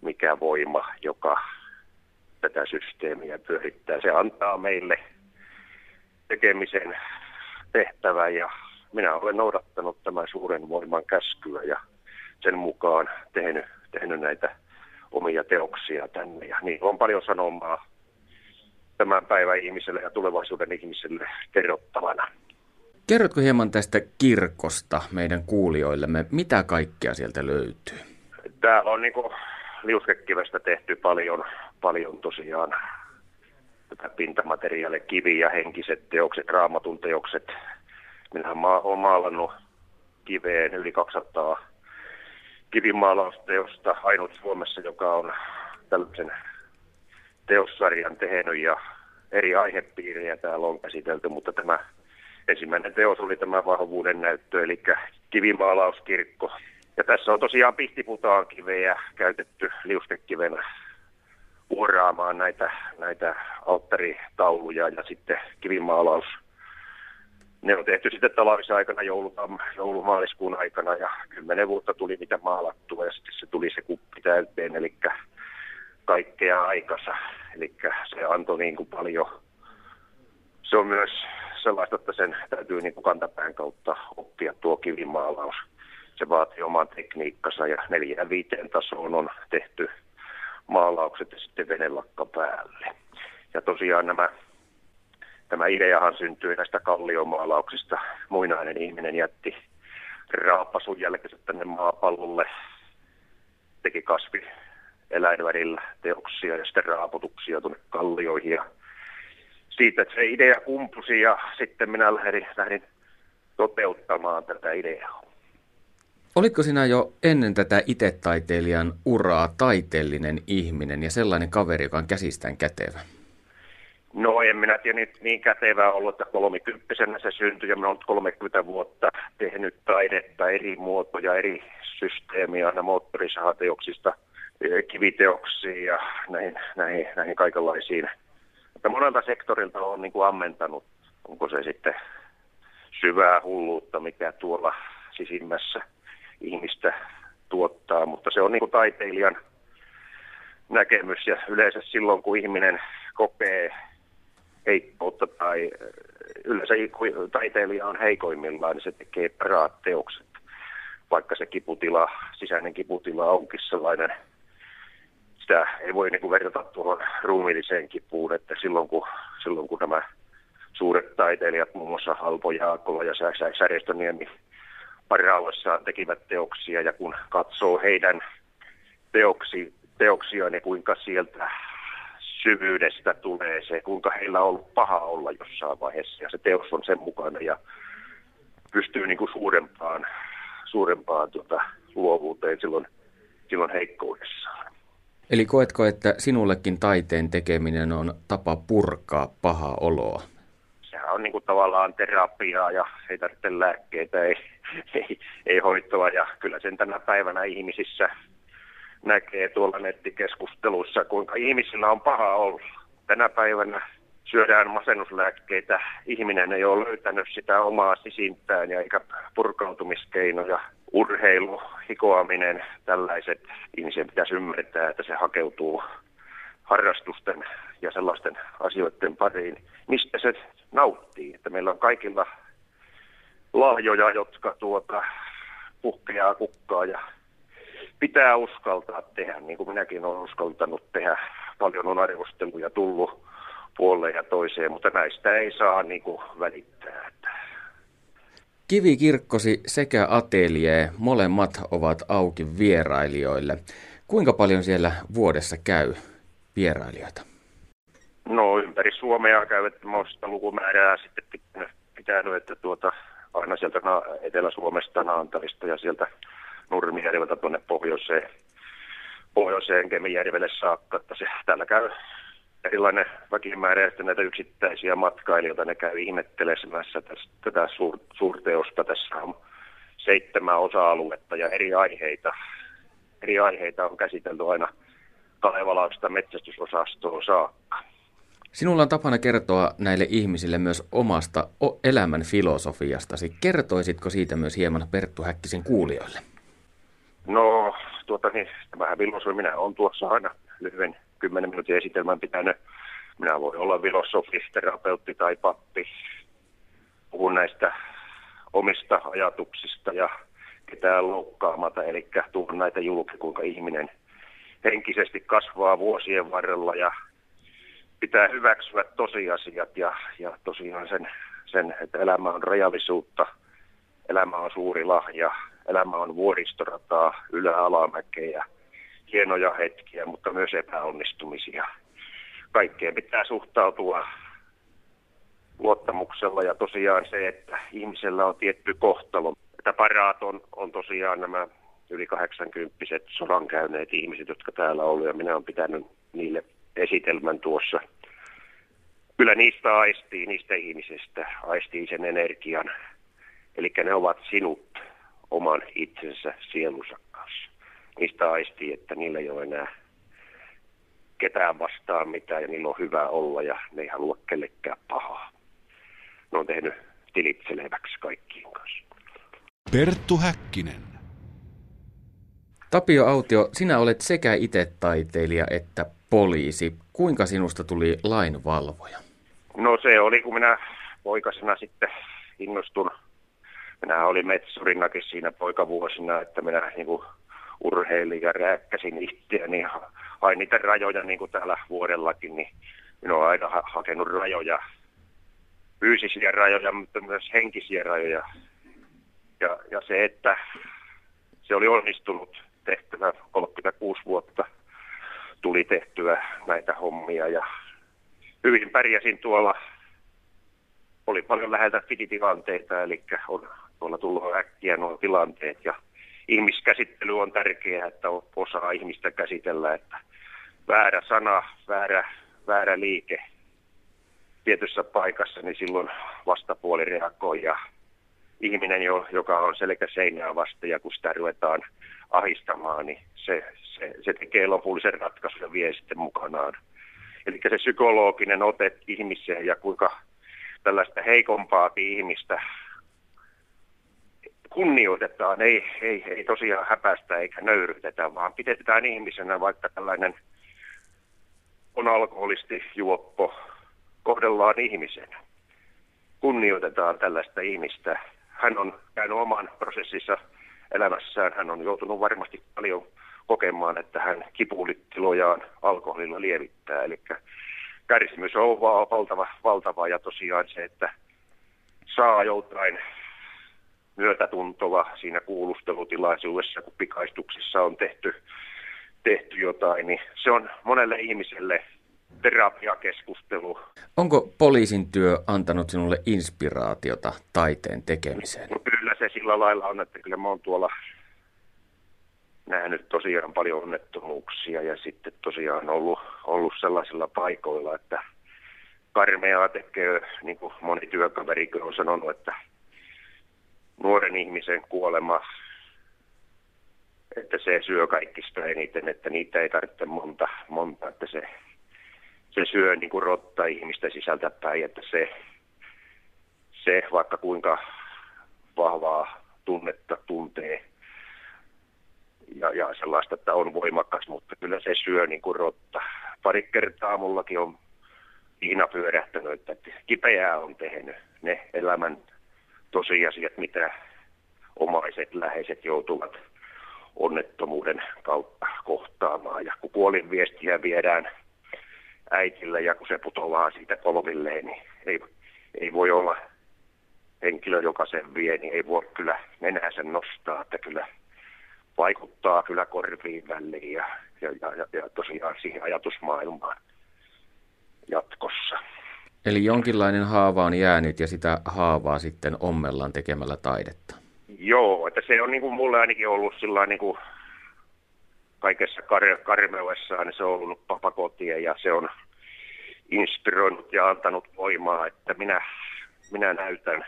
mikä voima, joka tätä systeemiä pyörittää. Se antaa meille tekemisen tehtävä ja minä olen noudattanut tämän suuren voiman käskyä ja sen mukaan tehnyt, tehnyt näitä omia teoksia tänne. Ja niin on paljon sanomaa tämän päivän ihmiselle ja tulevaisuuden ihmiselle kerrottavana. Kerrotko hieman tästä kirkosta meidän kuulijoillemme? Mitä kaikkea sieltä löytyy? Täällä on niin liuskekivestä tehty paljon, paljon tosiaan tätä pintamateriaalia, kivi- ja henkiset teokset, raamatun teokset. Minä olen maalannut kiveen yli 200 kivimaalausteosta, ainut Suomessa, joka on tällaisen teossarjan tehnyt ja eri aihepiirejä täällä on käsitelty, mutta tämä ensimmäinen teos oli tämä vahvuuden näyttö, eli kivimaalauskirkko. Ja tässä on tosiaan pihtiputaan kiveä käytetty liustekivenä uoraamaan näitä, näitä alttaritauluja ja sitten kivimaalaus. Ne on tehty sitten talvisaikana joulutam, joulumaaliskuun aikana ja kymmenen vuotta tuli mitä maalattua ja sitten se tuli se kuppi täyteen, eli kaikkea aikansa. Eli se antoi niin kuin paljon, se on myös sellaista, että sen täytyy niin kuin kantapään kautta oppia tuo kivimaalaus. Se vaatii oman tekniikkansa ja neljään viiteen tasoon on tehty maalaukset ja sitten venelakka päälle. Ja tosiaan nämä, tämä ideahan syntyi näistä kalliomaalauksista. Muinainen ihminen jätti raapasun jälkeen tänne maapallolle, teki kasvi eläinvärillä teoksia ja sitten raaputuksia tuonne kallioihin. Ja siitä että se idea kumpusi ja sitten minä lähdin, lähdin toteuttamaan tätä ideaa. Olitko sinä jo ennen tätä itetaiteilijan uraa taiteellinen ihminen ja sellainen kaveri, joka on käsistään kätevä? No en minä tiedä niin, niin kätevää ollut, että kolmikymppisenä se syntyi ja minä olen 30 vuotta tehnyt taidetta, eri muotoja, eri systeemiä aina moottorisahateoksista kiviteoksiin ja näihin, näihin, näihin kaikenlaisiin. Mutta monelta sektorilta on niin kuin ammentanut, onko se sitten syvää hulluutta, mikä tuolla sisimmässä ihmistä tuottaa, mutta se on niin kuin taiteilijan näkemys ja yleensä silloin, kun ihminen kokee heikkoutta tai yleensä kun taiteilija on heikoimmillaan, niin se tekee paraat teokset, vaikka se kiputila, sisäinen kiputila onkin sellainen – sitä ei voi niin kuin verrata tuohon ruumiilliseen kipuun, että silloin kun, silloin kun nämä suuret taiteilijat, muun muassa Halpo Jaakola ja Särjestöniemi parauessaan tekivät teoksia ja kun katsoo heidän teoksi, teoksiaan ja kuinka sieltä syvyydestä tulee se, kuinka heillä on ollut paha olla jossain vaiheessa ja se teos on sen mukana ja pystyy niin kuin suurempaan, suurempaan tuota, luovuuteen silloin, silloin heikkoudessaan. Eli koetko, että sinullekin taiteen tekeminen on tapa purkaa pahaa oloa? On niin kuin tavallaan terapiaa ja ei tarvitse lääkkeitä, ei, ei, ei hoitoa ja kyllä sen tänä päivänä ihmisissä näkee tuolla nettikeskusteluissa, kuinka ihmisillä on paha olla. Tänä päivänä syödään masennuslääkkeitä, ihminen ei ole löytänyt sitä omaa sisintään ja eikä purkautumiskeinoja. Urheilu, hikoaminen, tällaiset ihmisen pitäisi ymmärtää, että se hakeutuu harrastusten ja sellaisten asioiden pariin, mistä se nauttii. Että meillä on kaikilla lahjoja, jotka tuota, puhkeaa kukkaa ja pitää uskaltaa tehdä, niin kuin minäkin olen uskaltanut tehdä. Paljon on arvosteluja tullut puoleen ja toiseen, mutta näistä ei saa niin kuin välittää. Kivikirkkosi sekä ateljee, molemmat ovat auki vierailijoille. Kuinka paljon siellä vuodessa käy vierailijoita? No ympäri Suomea käy, että mä sitä lukumäärää sitten pitänyt, että tuota, aina sieltä Etelä-Suomesta, Naantalista ja sieltä Nurmijärveltä tuonne pohjoiseen, pohjoiseen Kemijärvelle saakka. Että se, täällä käy erilainen väkimäärä ja näitä yksittäisiä matkailijoita, ne käy ihmettelemässä tätä suur, suurteosta. Tässä on seitsemän osa-aluetta ja eri aiheita. Eri aiheita on käsitelty aina Kalevalaista metsästysosastoon saakka. Sinulla on tapana kertoa näille ihmisille myös omasta elämän filosofiastasi. Kertoisitko siitä myös hieman Perttu Häkkisen kuulijoille? No, tuota niin, tämähän filosofi, minä olen tuossa aina lyhyen 10 minuutin esitelmän pitänyt. Minä voin olla filosofi, terapeutti tai pappi. Puhun näistä omista ajatuksista ja ketään loukkaamata, eli tuon näitä julki, kuinka ihminen henkisesti kasvaa vuosien varrella ja pitää hyväksyä tosiasiat ja, ja tosiaan sen, sen, että elämä on rajallisuutta, elämä on suuri lahja, elämä on vuoristorataa, ylä-alamäkeä, hienoja hetkiä, mutta myös epäonnistumisia. Kaikkeen pitää suhtautua luottamuksella ja tosiaan se, että ihmisellä on tietty kohtalo. Että paraat on, on tosiaan nämä yli 80 sodan käyneet ihmiset, jotka täällä ollut ja minä olen pitänyt niille esitelmän tuossa. Kyllä niistä aistii, niistä ihmisistä aistii sen energian. Eli ne ovat sinut oman itsensä sielunsa kanssa. Niistä aistii, että niillä ei ole enää ketään vastaan mitään ja niillä on hyvä olla ja ne ei halua kellekään pahaa. Ne on tehnyt tilit selväksi kaikkiin kanssa. Perttu Häkkinen. Tapio Autio, sinä olet sekä itse taiteilija että poliisi. Kuinka sinusta tuli lainvalvoja? No se oli, kun minä poikasena sitten innostun. Minä olin metsurinakin siinä poikavuosina, että minä niin kuin urheilin ja rääkkäsin itseäni, niin hain niitä rajoja niin kuin täällä vuodellakin, niin minä olen aina ha- hakenut rajoja, fyysisiä rajoja, mutta myös henkisiä rajoja. Ja, ja se, että se oli onnistunut tehtävä 36 vuotta tuli tehtyä näitä hommia ja hyvin pärjäsin tuolla. Oli paljon läheltä fititilanteita, eli on tuolla tullut äkkiä nuo tilanteet ja ihmiskäsittely on tärkeää, että osaa ihmistä käsitellä, että väärä sana, väärä, väärä liike tietyssä paikassa, niin silloin vastapuoli reagoi ja ihminen, joka on selkä seinää vasta ja kun sitä ruvetaan ahistamaan, niin se, se, se tekee lopullisen ratkaisun ja vie sitten mukanaan. Eli se psykologinen ote ihmiseen ja kuinka tällaista heikompaa ihmistä kunnioitetaan, ei, ei, ei tosiaan häpästä eikä nöyrytetä, vaan pidetään ihmisenä, vaikka tällainen on alkoholisti, juoppo, kohdellaan ihmisenä. Kunnioitetaan tällaista ihmistä. Hän on käynyt oman prosessissa elämässään, hän on joutunut varmasti paljon kokemaan, että hän kipulittilojaan alkoholilla lievittää. Eli kärsimys on valtava, valtava ja tosiaan se, että saa jotain myötätuntoa siinä kuulustelutilaisuudessa, kun pikaistuksissa on tehty, tehty jotain, niin se on monelle ihmiselle terapiakeskustelu. Onko poliisin työ antanut sinulle inspiraatiota taiteen tekemiseen? No, kyllä se sillä lailla on, että kyllä mä oon tuolla nähnyt tosiaan paljon onnettomuuksia ja sitten tosiaan ollut, ollut sellaisilla paikoilla, että karmeaa tekee, niin kuin moni työkaveri on sanonut, että nuoren ihmisen kuolema, että se syö kaikista eniten, että niitä ei tarvitse monta, monta että se, se syö niin kuin rotta ihmistä sisältä päin, että se, se vaikka kuinka vahvaa tunnetta tuntee ja, ja sellaista, että on voimakas, mutta kyllä se syö niin kuin rotta. Pari kertaa mullakin on viina pyörähtänyt, että kipeää on tehnyt ne elämän tosiasiat, mitä omaiset, läheiset joutuvat onnettomuuden kautta kohtaamaan. Ja kun kuolin viestiä viedään äitille ja kun se putoaa siitä polvilleen, niin ei, ei voi olla henkilö, joka sen vie, niin ei voi kyllä sen nostaa, että kyllä vaikuttaa kyllä korviin väliin ja, ja, ja, ja tosiaan siihen ajatusmaailmaan jatkossa. Eli jonkinlainen haava on jäänyt ja sitä haavaa sitten ommellaan tekemällä taidetta. Joo, että se on niin kuin mulle ainakin ollut sillä niin kuin kaikessa kar- karmeudessaan, niin se on ollut papakotie ja se on inspiroinut ja antanut voimaa, että minä, minä näytän.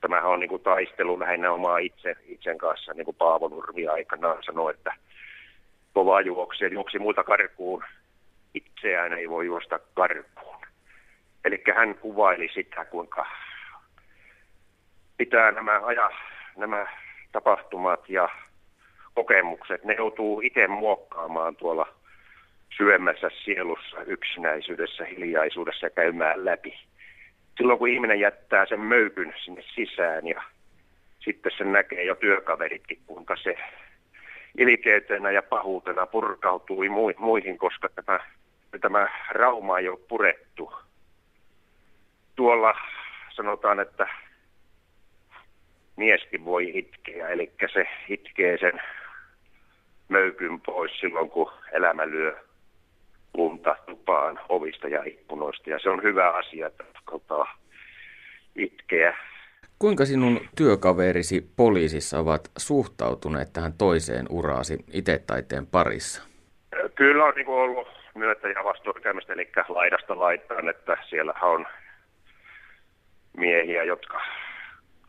Tämähän on niin kuin taistelu lähinnä omaa itse, itsen kanssa, niin kuin Paavo Nurmi aikanaan sanoi, että kova juoksi juoksi muuta karkuun, itseään ei voi juosta karkuun. Eli hän kuvaili sitä, kuinka pitää nämä, aja, nämä tapahtumat ja kokemukset, ne joutuu itse muokkaamaan tuolla syömässä sielussa, yksinäisyydessä, hiljaisuudessa ja käymään läpi. Silloin kun ihminen jättää sen möykyn sinne sisään ja sitten se näkee jo työkaveritkin, kuinka se ilkeytenä ja pahuutena purkautui muihin, koska tämä, tämä rauma ei ole purettu. Tuolla sanotaan, että mieskin voi itkeä, eli se itkee sen möykyn pois silloin, kun elämä lyö lunta tupaan ovista ja ikkunoista. Ja se on hyvä asia, että uskaltaa itkeä. Kuinka sinun työkaverisi poliisissa ovat suhtautuneet tähän toiseen uraasi itse-taiteen parissa? Kyllä on niin ollut myötä- ja vastuunkäymistä, eli laidasta laitaan, että siellä on miehiä, jotka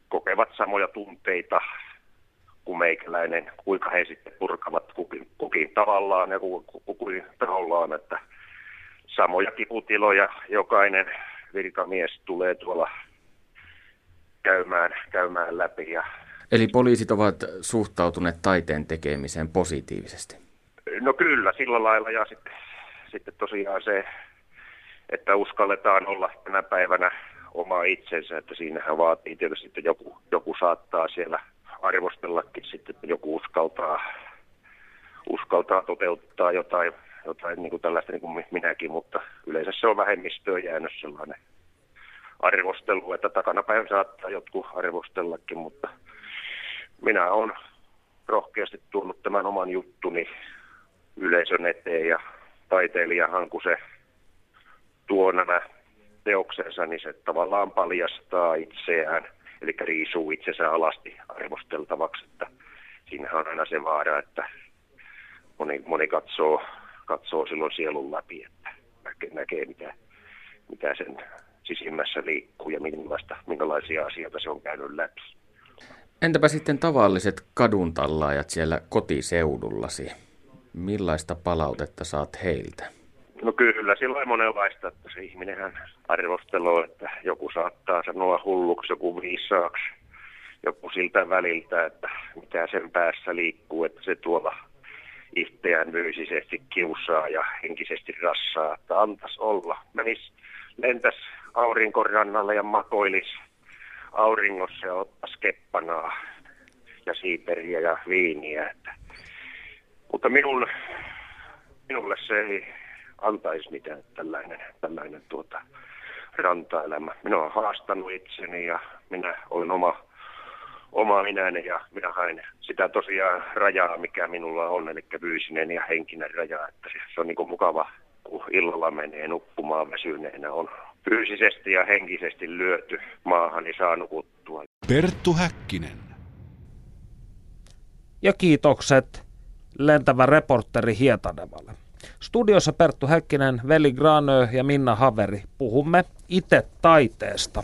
kokevat samoja tunteita kuin meikäläinen, kuinka he sitten purkavat kukin, kukin tavallaan ja kukin tahollaan, että samoja kiputiloja jokainen virkamies tulee tuolla käymään, käymään läpi. Ja... Eli poliisit ovat suhtautuneet taiteen tekemiseen positiivisesti? No kyllä, sillä lailla ja sitten, sitten tosiaan se, että uskalletaan olla tänä päivänä oma itsensä, että siinähän vaatii tietysti, että joku, joku saattaa siellä arvostellakin sitten, että joku uskaltaa, uskaltaa toteuttaa jotain, jotain niin kuin tällaista niin kuin minäkin, mutta yleensä se on vähemmistöön jäänyt sellainen arvostelu, että takanapäin saattaa jotkut arvostellakin, mutta minä olen rohkeasti tuonut tämän oman juttuni yleisön eteen ja taiteilijahan, kun se tuo nämä teoksensa, niin se tavallaan paljastaa itseään, eli riisuu itsensä alasti arvosteltavaksi, että siinähän on aina se vaara, että moni, moni katsoo, katsoo silloin sielun läpi, että näkee, näkee mitä, mitä sen sisimmässä liikkuu ja minkälaista, minkälaisia asioita se on käynyt läpi. Entäpä sitten tavalliset kaduntallaajat siellä kotiseudullasi? Millaista palautetta saat heiltä? No kyllä, silloin monenlaista, että se ihminenhän arvostelee, että joku saattaa sanoa hulluksi, joku viisaaksi, joku siltä väliltä, että mitä sen päässä liikkuu, että se tuolla itseään fyysisesti kiusaa ja henkisesti rassaa, että antas olla. Menis, lentäs aurinkorannalle ja makoilis auringossa ja ottas keppanaa ja siiperiä ja viiniä. Että. Mutta minun, minulle se ei antaisi mitään tällainen, tällainen tuota, rantaelämä. Minä olen haastanut itseni ja minä olen oma, oma minäni ja minä hain sitä tosiaan rajaa, mikä minulla on, eli fyysinen ja henkinen raja. Että se on niin kuin mukava, kun illalla menee nukkumaan väsyneenä, on fyysisesti ja henkisesti lyöty maahan, niin saa nukuttua. Perttu Häkkinen. Ja kiitokset lentävä reporteri Hietanevalle. Studiossa Perttu Häkkinen, Veli Granö ja Minna Haveri. Puhumme itse taiteesta.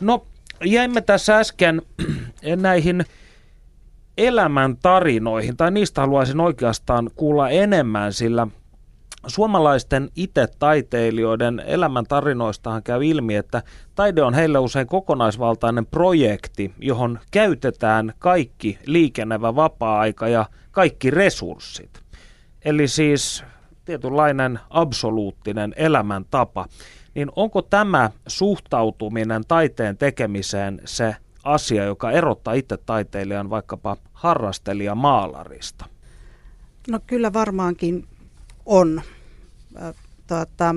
No, jäimme tässä äsken näihin elämän tarinoihin, tai niistä haluaisin oikeastaan kuulla enemmän, sillä suomalaisten itse-taiteilijoiden elämän tarinoistahan käy ilmi, että taide on heille usein kokonaisvaltainen projekti, johon käytetään kaikki liikennevä vapaa-aika ja kaikki resurssit. Eli siis tietynlainen absoluuttinen elämäntapa, niin onko tämä suhtautuminen taiteen tekemiseen se asia, joka erottaa itse taiteilijan vaikkapa harrastelija maalarista? No kyllä varmaankin on. tuota,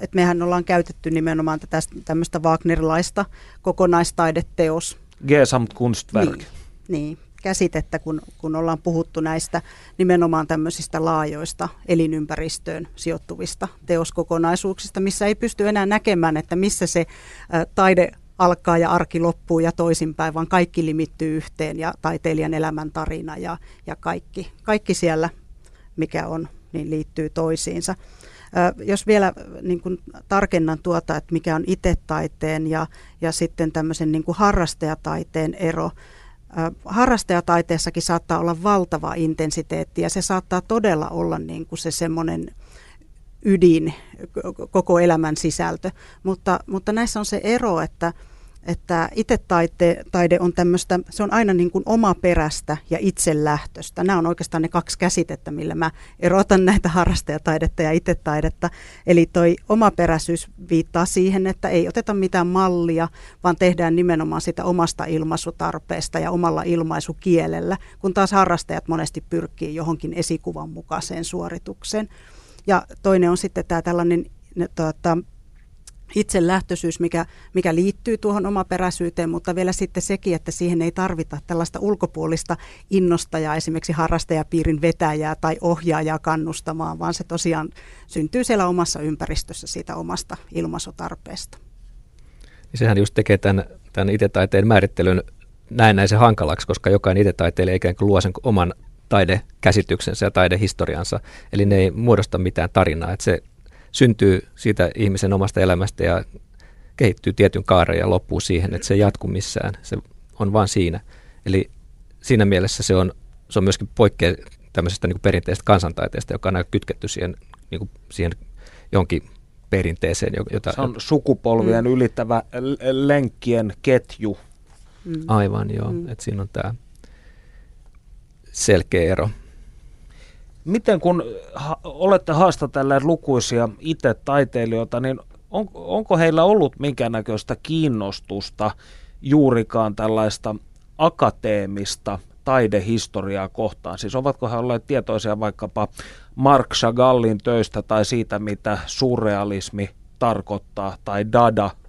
että mehän ollaan käytetty nimenomaan tätä tämmöistä Wagnerilaista kokonaistaideteos. Gesamtkunstwerk. Niin, niin, käsitettä, kun, kun ollaan puhuttu näistä nimenomaan tämmöisistä laajoista elinympäristöön sijoittuvista teoskokonaisuuksista, missä ei pysty enää näkemään, että missä se taide alkaa ja arki loppuu ja toisinpäin, vaan kaikki limittyy yhteen ja taiteilijan elämäntarina ja, ja kaikki, kaikki siellä, mikä on, niin liittyy toisiinsa. Jos vielä niin kuin tarkennan tuota, että mikä on itse-taiteen ja, ja sitten tämmöisen niin kuin harrastajataiteen ero. Harrastajataiteessakin saattaa olla valtava intensiteetti ja se saattaa todella olla niin kuin se semmoinen ydin, koko elämän sisältö. Mutta, mutta näissä on se ero, että, että itse taite, taide on tämmöistä, se on aina niin kuin omaperäistä ja itselähtöistä. Nämä on oikeastaan ne kaksi käsitettä, millä mä erotan näitä harrastajataidetta ja itse taidetta. Eli toi omaperäisyys viittaa siihen, että ei oteta mitään mallia, vaan tehdään nimenomaan sitä omasta ilmaisutarpeesta ja omalla ilmaisukielellä, kun taas harrastajat monesti pyrkii johonkin esikuvan mukaiseen suoritukseen. Ja toinen on sitten tämä tällainen tuota, itselähtöisyys, mikä, mikä liittyy tuohon omaperäisyyteen, mutta vielä sitten sekin, että siihen ei tarvita tällaista ulkopuolista innostajaa, esimerkiksi harrastajapiirin vetäjää tai ohjaajaa kannustamaan, vaan se tosiaan syntyy siellä omassa ympäristössä siitä omasta ilmaisutarpeesta. Niin sehän just tekee tämän, tämän itse-taiteen määrittelyn näennäisen hankalaksi, koska jokainen itse-taiteilija ikään kuin luo sen oman taidekäsityksensä ja taidehistoriansa, eli ne ei muodosta mitään tarinaa, että se syntyy siitä ihmisen omasta elämästä ja kehittyy tietyn kaaren ja loppuu siihen, että se ei jatku missään, se on vain siinä. Eli siinä mielessä se on, se on myöskin poikkea tämmöisestä niin perinteisestä kansantaiteesta, joka on aika kytketty siihen, niin kuin siihen jonkin perinteeseen. Jota, se on sukupolvien mm. ylittävä lenkkien ketju. Mm. Aivan, joo. Mm. Et siinä on tämä selkeä ero. Miten kun ha- olette haastatelleet lukuisia itse taiteilijoita, niin on, onko heillä ollut minkäännäköistä kiinnostusta juurikaan tällaista akateemista taidehistoriaa kohtaan? Siis ovatko he olleet tietoisia vaikkapa Mark Chagallin töistä tai siitä, mitä surrealismi tarkoittaa, tai Dada –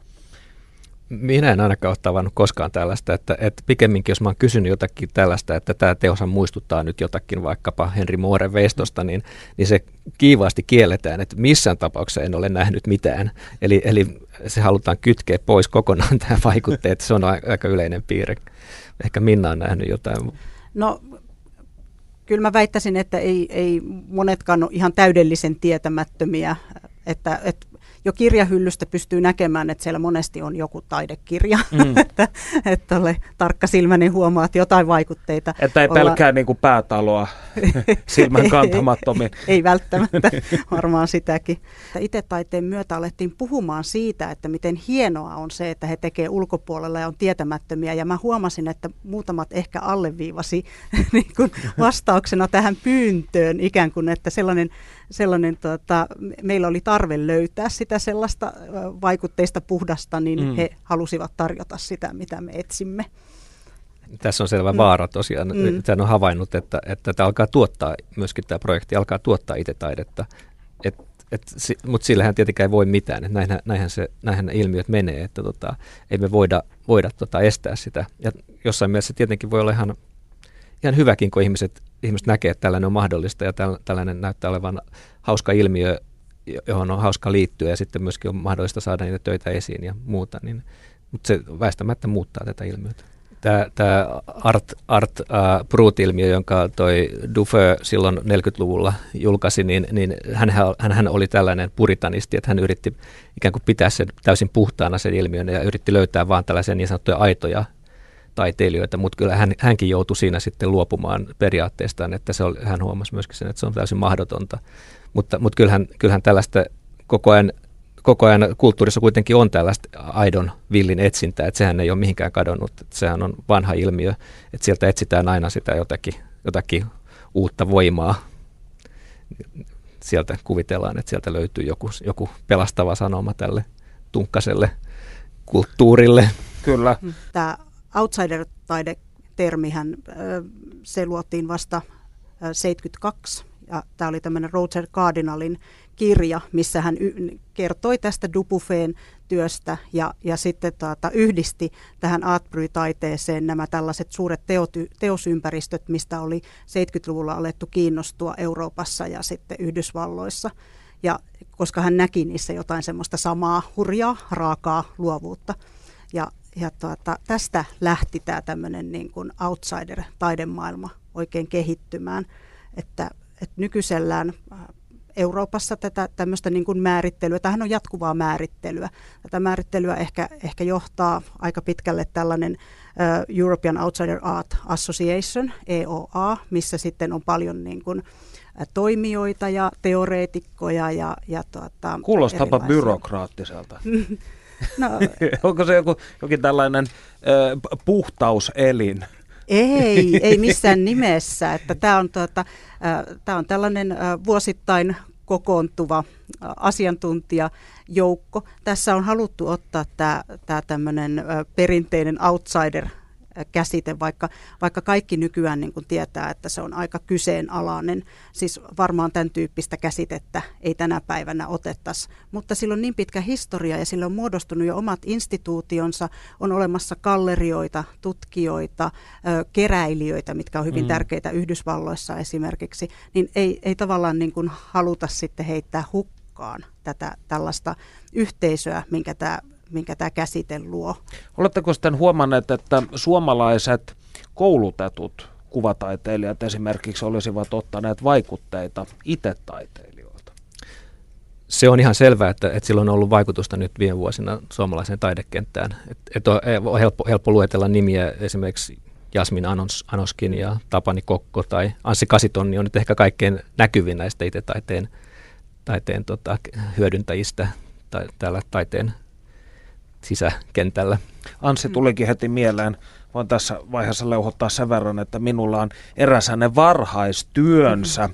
minä en ainakaan ole tavannut koskaan tällaista, että, että pikemminkin jos mä oon kysynyt jotakin tällaista, että tämä teosa muistuttaa nyt jotakin vaikkapa Henri Mooren veistosta, niin, niin se kiivaasti kielletään, että missään tapauksessa en ole nähnyt mitään. Eli, eli se halutaan kytkeä pois kokonaan tämä vaikutteet, se on aika yleinen piirre. Ehkä Minna on nähnyt jotain. No kyllä mä väittäisin, että ei, ei monetkaan ole ihan täydellisen tietämättömiä, että, että jo kirjahyllystä pystyy näkemään, että siellä monesti on joku taidekirja, mm. että, että ole tarkkasilmäinen huomaat jotain vaikutteita. Että ei olla... pelkää niin kuin päätaloa silmän kantamattomin. ei, ei välttämättä, varmaan sitäkin. Itse taiteen myötä alettiin puhumaan siitä, että miten hienoa on se, että he tekevät ulkopuolella ja on tietämättömiä. Ja mä huomasin, että muutamat ehkä alleviivasi niin kuin vastauksena tähän pyyntöön ikään kuin, että sellainen, sellainen tota, meillä oli tarve löytää sitä sellaista vaikutteista puhdasta, niin mm. he halusivat tarjota sitä, mitä me etsimme. Tässä on selvä mm. vaara tosiaan. Mm. Tämän on havainnut, että, että tämä alkaa tuottaa, myöskin tämä projekti alkaa tuottaa itse taidetta. Et, et, mutta sillähän tietenkään ei voi mitään. Et näinhän, näinhän, se, näinhän ilmiöt menee, että tota, ei me voida, voida tota estää sitä. Ja jossain mielessä tietenkin voi olla ihan, ihan hyväkin, kun ihmiset, ihmiset näkee, että tällainen on mahdollista ja tällainen näyttää olevan hauska ilmiö johon on hauska liittyä ja sitten myöskin on mahdollista saada niitä töitä esiin ja muuta, niin, mutta se väistämättä muuttaa tätä ilmiötä. Tämä, tämä art, art uh, brut-ilmiö, jonka toi Dufeu silloin 40-luvulla julkaisi, niin, niin hän, hän oli tällainen puritanisti, että hän yritti ikään kuin pitää sen täysin puhtaana sen ilmiön ja yritti löytää vaan tällaisia niin sanottuja aitoja taiteilijoita, mutta kyllä hän, hänkin joutui siinä sitten luopumaan periaatteestaan, että se oli, hän huomasi myöskin sen, että se on täysin mahdotonta. Mutta, mutta kyllähän, kyllähän tällaista koko ajan, koko ajan kulttuurissa kuitenkin on tällaista aidon villin etsintää, että sehän ei ole mihinkään kadonnut, että sehän on vanha ilmiö, että sieltä etsitään aina sitä jotakin, jotakin uutta voimaa. Sieltä kuvitellaan, että sieltä löytyy joku, joku pelastava sanoma tälle tunkkaselle kulttuurille. Kyllä. Tämä outsider-taide-termihän, se luotiin vasta 72 ja tämä oli tämmöinen Roger Cardinalin kirja, missä hän y- kertoi tästä Dupufeen työstä ja, ja sitten tuota, yhdisti tähän Artbry-taiteeseen nämä tällaiset suuret teoty, teosympäristöt, mistä oli 70-luvulla alettu kiinnostua Euroopassa ja sitten Yhdysvalloissa. Ja koska hän näki niissä jotain semmoista samaa hurjaa, raakaa luovuutta. Ja, ja tuota, tästä lähti tämä tämmöinen niin kuin outsider-taidemaailma oikein kehittymään, että, että nykyisellään äh, Euroopassa tätä tämmöistä niin kuin määrittelyä, tähän on jatkuvaa määrittelyä. Tätä määrittelyä ehkä, ehkä johtaa aika pitkälle tällainen uh, European Outsider Art Association, EOA, missä sitten on paljon niin kuin, toimijoita ja teoreetikkoja. Ja, ja tuota, Kuulostaapa erilaisia. byrokraattiselta. no, Onko se joku, jokin tällainen äh, puhtauselin? Ei, ei missään nimessä. Että tämä on, tuota, tämä on tällainen vuosittain kokoontuva asiantuntijajoukko. Tässä on haluttu ottaa tämä, tämä tämmöinen perinteinen outsider käsite, vaikka, vaikka kaikki nykyään niin kuin tietää, että se on aika kyseenalainen. Siis varmaan tämän tyyppistä käsitettä ei tänä päivänä otettaisi, mutta sillä on niin pitkä historia ja sillä on muodostunut jo omat instituutionsa, on olemassa gallerioita, tutkijoita, keräilijöitä, mitkä on hyvin mm. tärkeitä Yhdysvalloissa esimerkiksi, niin ei, ei tavallaan niin kuin haluta sitten heittää hukkaan tätä tällaista yhteisöä, minkä tämä minkä tämä käsite luo. Oletteko sitten huomanneet, että suomalaiset koulutetut kuvataiteilijat esimerkiksi olisivat ottaneet vaikutteita itse taiteilijoilta? Se on ihan selvää, että, että sillä on ollut vaikutusta nyt viime vuosina suomalaiseen taidekenttään. Et, et on, on helppo, helppo luetella nimiä esimerkiksi Jasmin Anos, Anoskin ja Tapani Kokko tai Anssi Kasitonni on nyt ehkä kaikkein näkyvin näistä itse taiteen, taiteen tota, hyödyntäjistä tai täällä taiteen sisäkentällä. Anssi tulikin heti mieleen. Voin tässä vaiheessa leuhottaa sen verran, että minulla on eräs hänen varhaistyönsä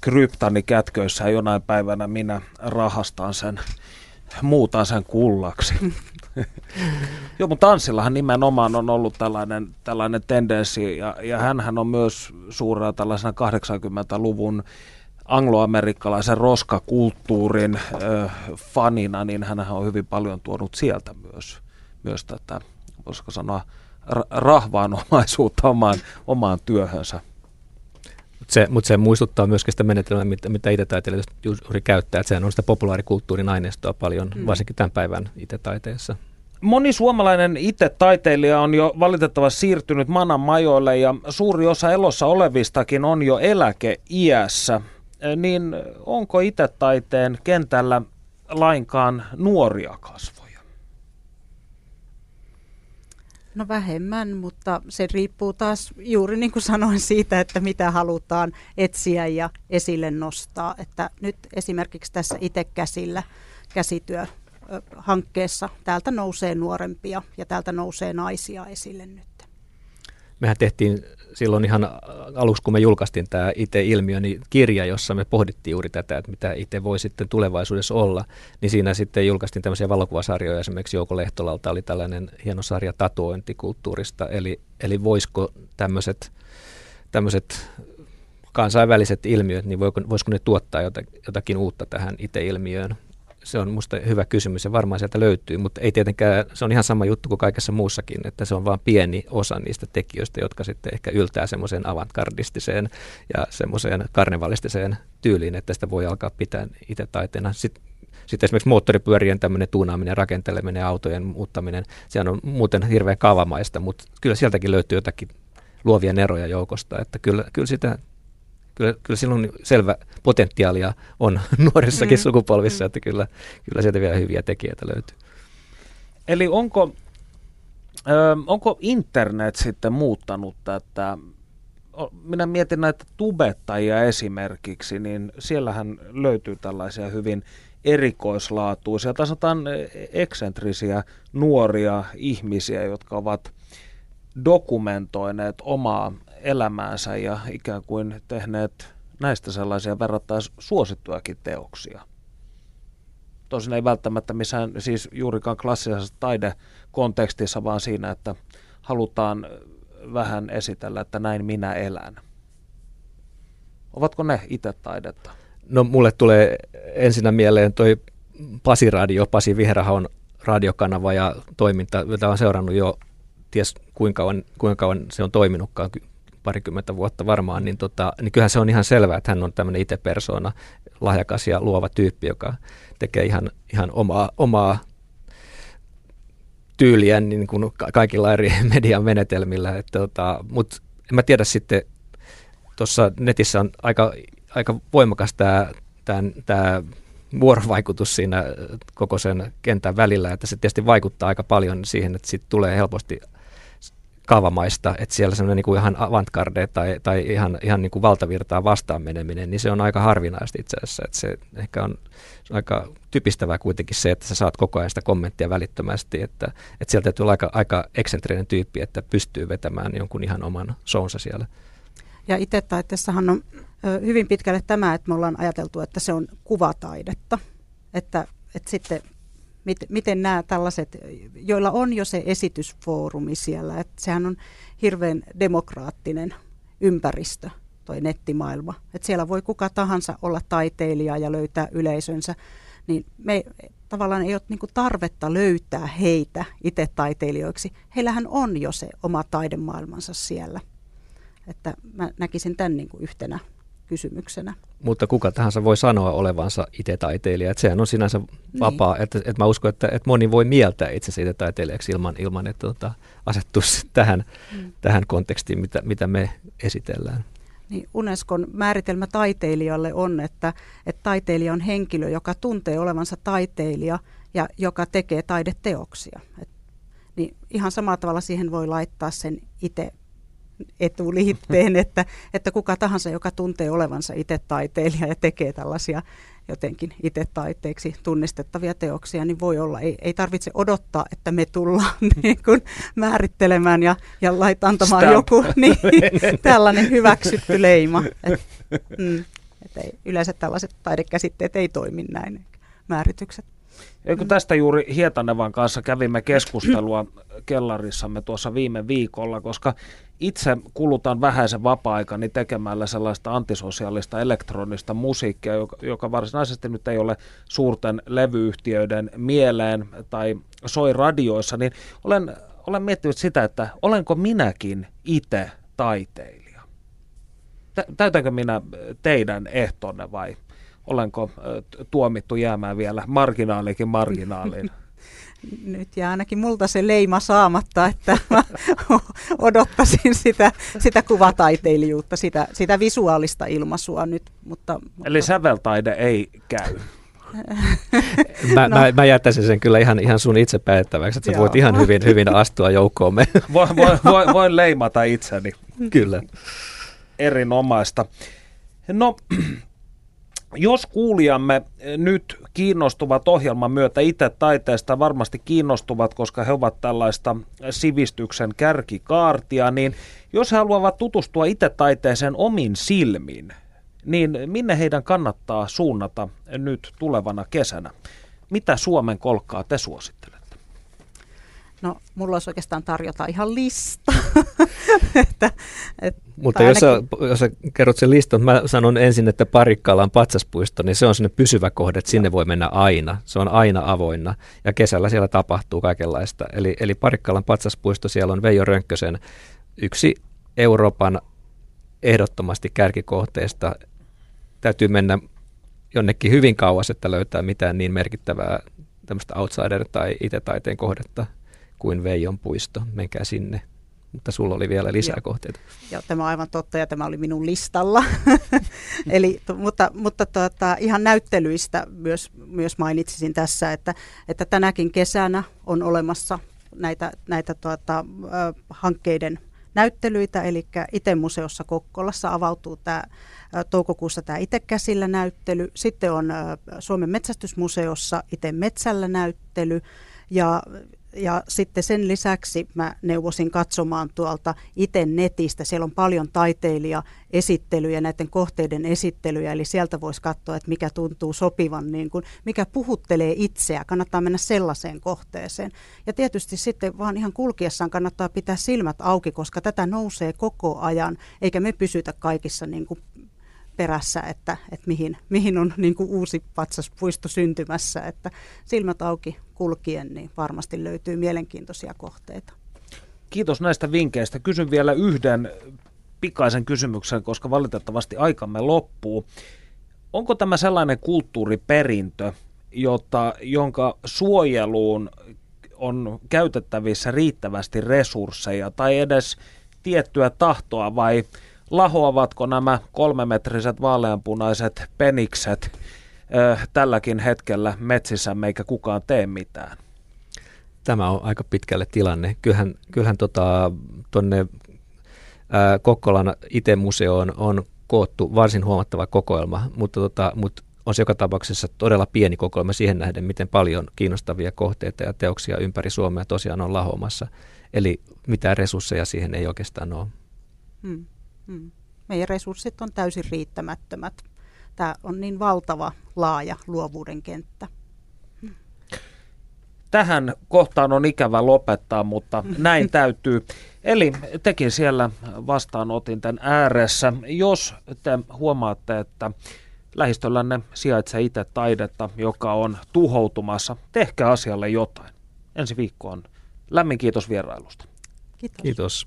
kryptani kätköissä ja jonain päivänä minä rahastan sen, muutan sen kullaksi. Joo, mutta Anssillahan nimenomaan on ollut tällainen, tällainen tendenssi, ja, ja hän on myös suurena tällaisena 80-luvun angloamerikkalaisen roskakulttuurin ö, fanina, niin hän on hyvin paljon tuonut sieltä myös, myös tätä, voisiko sanoa, rahvaanomaisuutta omaan, omaan työhönsä. Se, mutta se muistuttaa myöskin sitä menetelmää, mitä, mitä itse juuri käyttää, että sehän on sitä populaarikulttuurin aineistoa paljon, mm. varsinkin tämän päivän itse-taiteessa. Moni suomalainen itse-taiteilija on jo valitettavasti siirtynyt manan majoille ja suuri osa elossa olevistakin on jo eläkeiässä niin onko itse taiteen kentällä lainkaan nuoria kasvoja? No vähemmän, mutta se riippuu taas juuri niin kuin sanoin siitä, että mitä halutaan etsiä ja esille nostaa. Että nyt esimerkiksi tässä itse käsillä käsityöhankkeessa täältä nousee nuorempia ja täältä nousee naisia esille nyt. Mehän tehtiin silloin ihan aluksi, kun me julkaistiin tämä IT-ilmiö, niin kirja, jossa me pohdittiin juuri tätä, että mitä IT voi sitten tulevaisuudessa olla, niin siinä sitten julkaistiin tämmöisiä valokuvasarjoja. Esimerkiksi Jouko Lehtolalta oli tällainen hieno sarja tatuointikulttuurista, eli, eli voisiko tämmöiset, tämmöiset kansainväliset ilmiöt, niin voisiko ne tuottaa jotakin uutta tähän IT-ilmiöön se on minusta hyvä kysymys ja varmaan sieltä löytyy, mutta ei tietenkään, se on ihan sama juttu kuin kaikessa muussakin, että se on vain pieni osa niistä tekijöistä, jotka sitten ehkä yltää semmoiseen avantgardistiseen ja semmoiseen karnevalistiseen tyyliin, että sitä voi alkaa pitää itse taiteena. Sitten sitten esimerkiksi moottoripyörien tämmöinen tuunaaminen, rakenteleminen, autojen muuttaminen, se on muuten hirveän kaavamaista, mutta kyllä sieltäkin löytyy jotakin luovia neroja joukosta, että kyllä, kyllä sitä kyllä, kyllä silloin selvä potentiaalia on nuorissakin mm. sukupolvissa, mm. että kyllä, kyllä sieltä vielä hyviä tekijöitä löytyy. Eli onko, ö, onko internet sitten muuttanut tätä? Minä mietin näitä tubettajia esimerkiksi, niin siellähän löytyy tällaisia hyvin erikoislaatuisia, tai sanotaan eksentrisiä nuoria ihmisiä, jotka ovat dokumentoineet omaa elämäänsä ja ikään kuin tehneet näistä sellaisia verrattain suosittujakin teoksia. Tosin ei välttämättä missään siis juurikaan klassisessa taidekontekstissa, vaan siinä, että halutaan vähän esitellä, että näin minä elän. Ovatko ne itse taidetta? No mulle tulee ensinnä mieleen toi Pasi Radio, Pasi Viherahon radiokanava ja toiminta, jota on seurannut jo ties kuinka kauan, kuinka kauan se on toiminutkaan, parikymmentä vuotta varmaan, niin, tota, niin kyllähän se on ihan selvää, että hän on tämmöinen itse persoona, lahjakas ja luova tyyppi, joka tekee ihan, ihan omaa, omaa tyyliä niin kuin kaikilla eri median menetelmillä. tota, Mutta en mä tiedä sitten, tuossa netissä on aika, aika voimakas tämä, tämä vuorovaikutus siinä koko sen kentän välillä, että se tietysti vaikuttaa aika paljon siihen, että siitä tulee helposti kaavamaista, että siellä semmoinen niin kuin ihan avantgarde tai, tai ihan, ihan niin kuin valtavirtaa vastaan meneminen, niin se on aika harvinaista itse asiassa. Että se ehkä on, se on aika typistävää kuitenkin se, että sä saat koko ajan sitä kommenttia välittömästi, että, että sieltä täytyy olla aika, aika eksentrinen tyyppi, että pystyy vetämään jonkun ihan oman sounsa siellä. Ja itse taiteessahan on hyvin pitkälle tämä, että me ollaan ajateltu, että se on kuvataidetta. Että, että sitten miten nämä tällaiset, joilla on jo se esitysfoorumi siellä, että sehän on hirveän demokraattinen ympäristö, toi nettimaailma. Että siellä voi kuka tahansa olla taiteilija ja löytää yleisönsä, niin me tavallaan ei ole niin tarvetta löytää heitä itse taiteilijoiksi. Heillähän on jo se oma taidemaailmansa siellä. Että mä näkisin tämän niin kuin yhtenä kysymyksenä. Mutta kuka tahansa voi sanoa olevansa itse taiteilija, että sehän on sinänsä niin. vapaa, niin. että, että mä uskon, että, että moni voi mieltää itsensä itse taiteilijaksi ilman, ilman että tota, asettuu tähän, mm. tähän kontekstiin, mitä, mitä me esitellään. Niin Unescon määritelmä taiteilijalle on, että, että taiteilija on henkilö, joka tuntee olevansa taiteilija ja joka tekee taideteoksia. Et, niin ihan samalla tavalla siihen voi laittaa sen itse etuliitteen, että, että kuka tahansa, joka tuntee olevansa itse taiteilija ja tekee tällaisia jotenkin itse taiteeksi tunnistettavia teoksia, niin voi olla. Ei, ei tarvitse odottaa, että me tullaan niin kuin määrittelemään ja, ja lait antamaan Stamp. joku niin, tällainen hyväksytty leima. Et, mm, et ei, yleensä tällaiset taidekäsitteet ei toimi näin, määritykset. Ja kun tästä juuri Hietanevan kanssa kävimme keskustelua kellarissamme tuossa viime viikolla, koska itse kulutan vähäisen vapaa-aikani tekemällä sellaista antisosiaalista elektronista musiikkia, joka, joka varsinaisesti nyt ei ole suurten levyyhtiöiden mieleen tai soi radioissa, niin olen, olen miettinyt sitä, että olenko minäkin itse taiteilija? Täytänkö minä teidän ehtonne vai olenko tuomittu jäämään vielä marginaalikin marginaaliin? Nyt jää ainakin multa se leima saamatta, että mä odottaisin sitä, sitä kuvataiteilijuutta, sitä, sitä visuaalista ilmaisua nyt. Mutta, mutta... Eli säveltaide ei käy. mä, no. mä, mä jättäisin sen kyllä ihan, ihan sun itse päättäväksi, että sä Joo. voit ihan hyvin, hyvin astua joukkoomme. voin, voin, voin, voin leimata itseni. Kyllä. Erinomaista. No, jos kuulijamme nyt kiinnostuvat ohjelman myötä itse taiteesta, varmasti kiinnostuvat, koska he ovat tällaista sivistyksen kärkikaartia, niin jos he haluavat tutustua itse taiteeseen omin silmin, niin minne heidän kannattaa suunnata nyt tulevana kesänä? Mitä Suomen kolkkaa te suosittelette? No, mulla olisi oikeastaan tarjota ihan lista. että, että Mutta jos, ainakin... sä, jos sä kerrot sen listan, mä sanon ensin, että Parikkala on patsaspuisto, niin se on sinne pysyvä kohde, että sinne voi mennä aina. Se on aina avoinna ja kesällä siellä tapahtuu kaikenlaista. Eli, eli Parikkalan patsaspuisto, siellä on Veijo Rönkkösen yksi Euroopan ehdottomasti kärkikohteesta. Täytyy mennä jonnekin hyvin kauas, että löytää mitään niin merkittävää tämmöistä outsider- tai itse taiteen kohdetta kuin Veijon puisto. Menkää sinne. Mutta sulla oli vielä lisää Joo. kohteita. Joo, tämä on aivan totta ja tämä oli minun listalla. Eli, mutta mutta tuota, ihan näyttelyistä myös, myös mainitsisin tässä, että, että tänäkin kesänä on olemassa näitä, näitä tuota, hankkeiden näyttelyitä, eli ITE-museossa Kokkolassa avautuu tämä toukokuussa tämä ITE-käsillä näyttely. Sitten on Suomen metsästysmuseossa ITE-metsällä näyttely ja ja sitten sen lisäksi mä neuvosin katsomaan tuolta itse netistä. Siellä on paljon taiteilija-esittelyjä, näiden kohteiden esittelyjä, eli sieltä voisi katsoa, että mikä tuntuu sopivan, niin kuin, mikä puhuttelee itseä. Kannattaa mennä sellaiseen kohteeseen. Ja tietysti sitten vaan ihan kulkiessaan kannattaa pitää silmät auki, koska tätä nousee koko ajan, eikä me pysytä kaikissa niin kuin perässä, että, että mihin, mihin on niin kuin uusi patsaspuisto syntymässä. Että silmät auki kulkien, niin varmasti löytyy mielenkiintoisia kohteita. Kiitos näistä vinkkeistä. Kysyn vielä yhden pikaisen kysymyksen, koska valitettavasti aikamme loppuu. Onko tämä sellainen kulttuuriperintö, jota, jonka suojeluun on käytettävissä riittävästi resursseja tai edes tiettyä tahtoa vai lahoavatko nämä kolmemetriset vaaleanpunaiset penikset äh, tälläkin hetkellä metsissä, eikä kukaan tee mitään? Tämä on aika pitkälle tilanne. Kyllähän, kyllähän tota, tuonne Kokkolan IT-museoon on koottu varsin huomattava kokoelma, mutta, tota, mutta on se joka tapauksessa todella pieni kokoelma siihen nähden, miten paljon kiinnostavia kohteita ja teoksia ympäri Suomea tosiaan on lahomassa. Eli mitään resursseja siihen ei oikeastaan ole. Hmm. Hmm. Meidän resurssit on täysin riittämättömät. Tämä on niin valtava, laaja luovuuden kenttä. Tähän kohtaan on ikävä lopettaa, mutta näin täytyy. Eli tekin siellä vastaanotin tämän ääressä. Jos te huomaatte, että lähistöllänne sijaitsee itse taidetta, joka on tuhoutumassa, tehkää asialle jotain. Ensi viikkoon. Lämmin kiitos vierailusta. Kiitos. kiitos.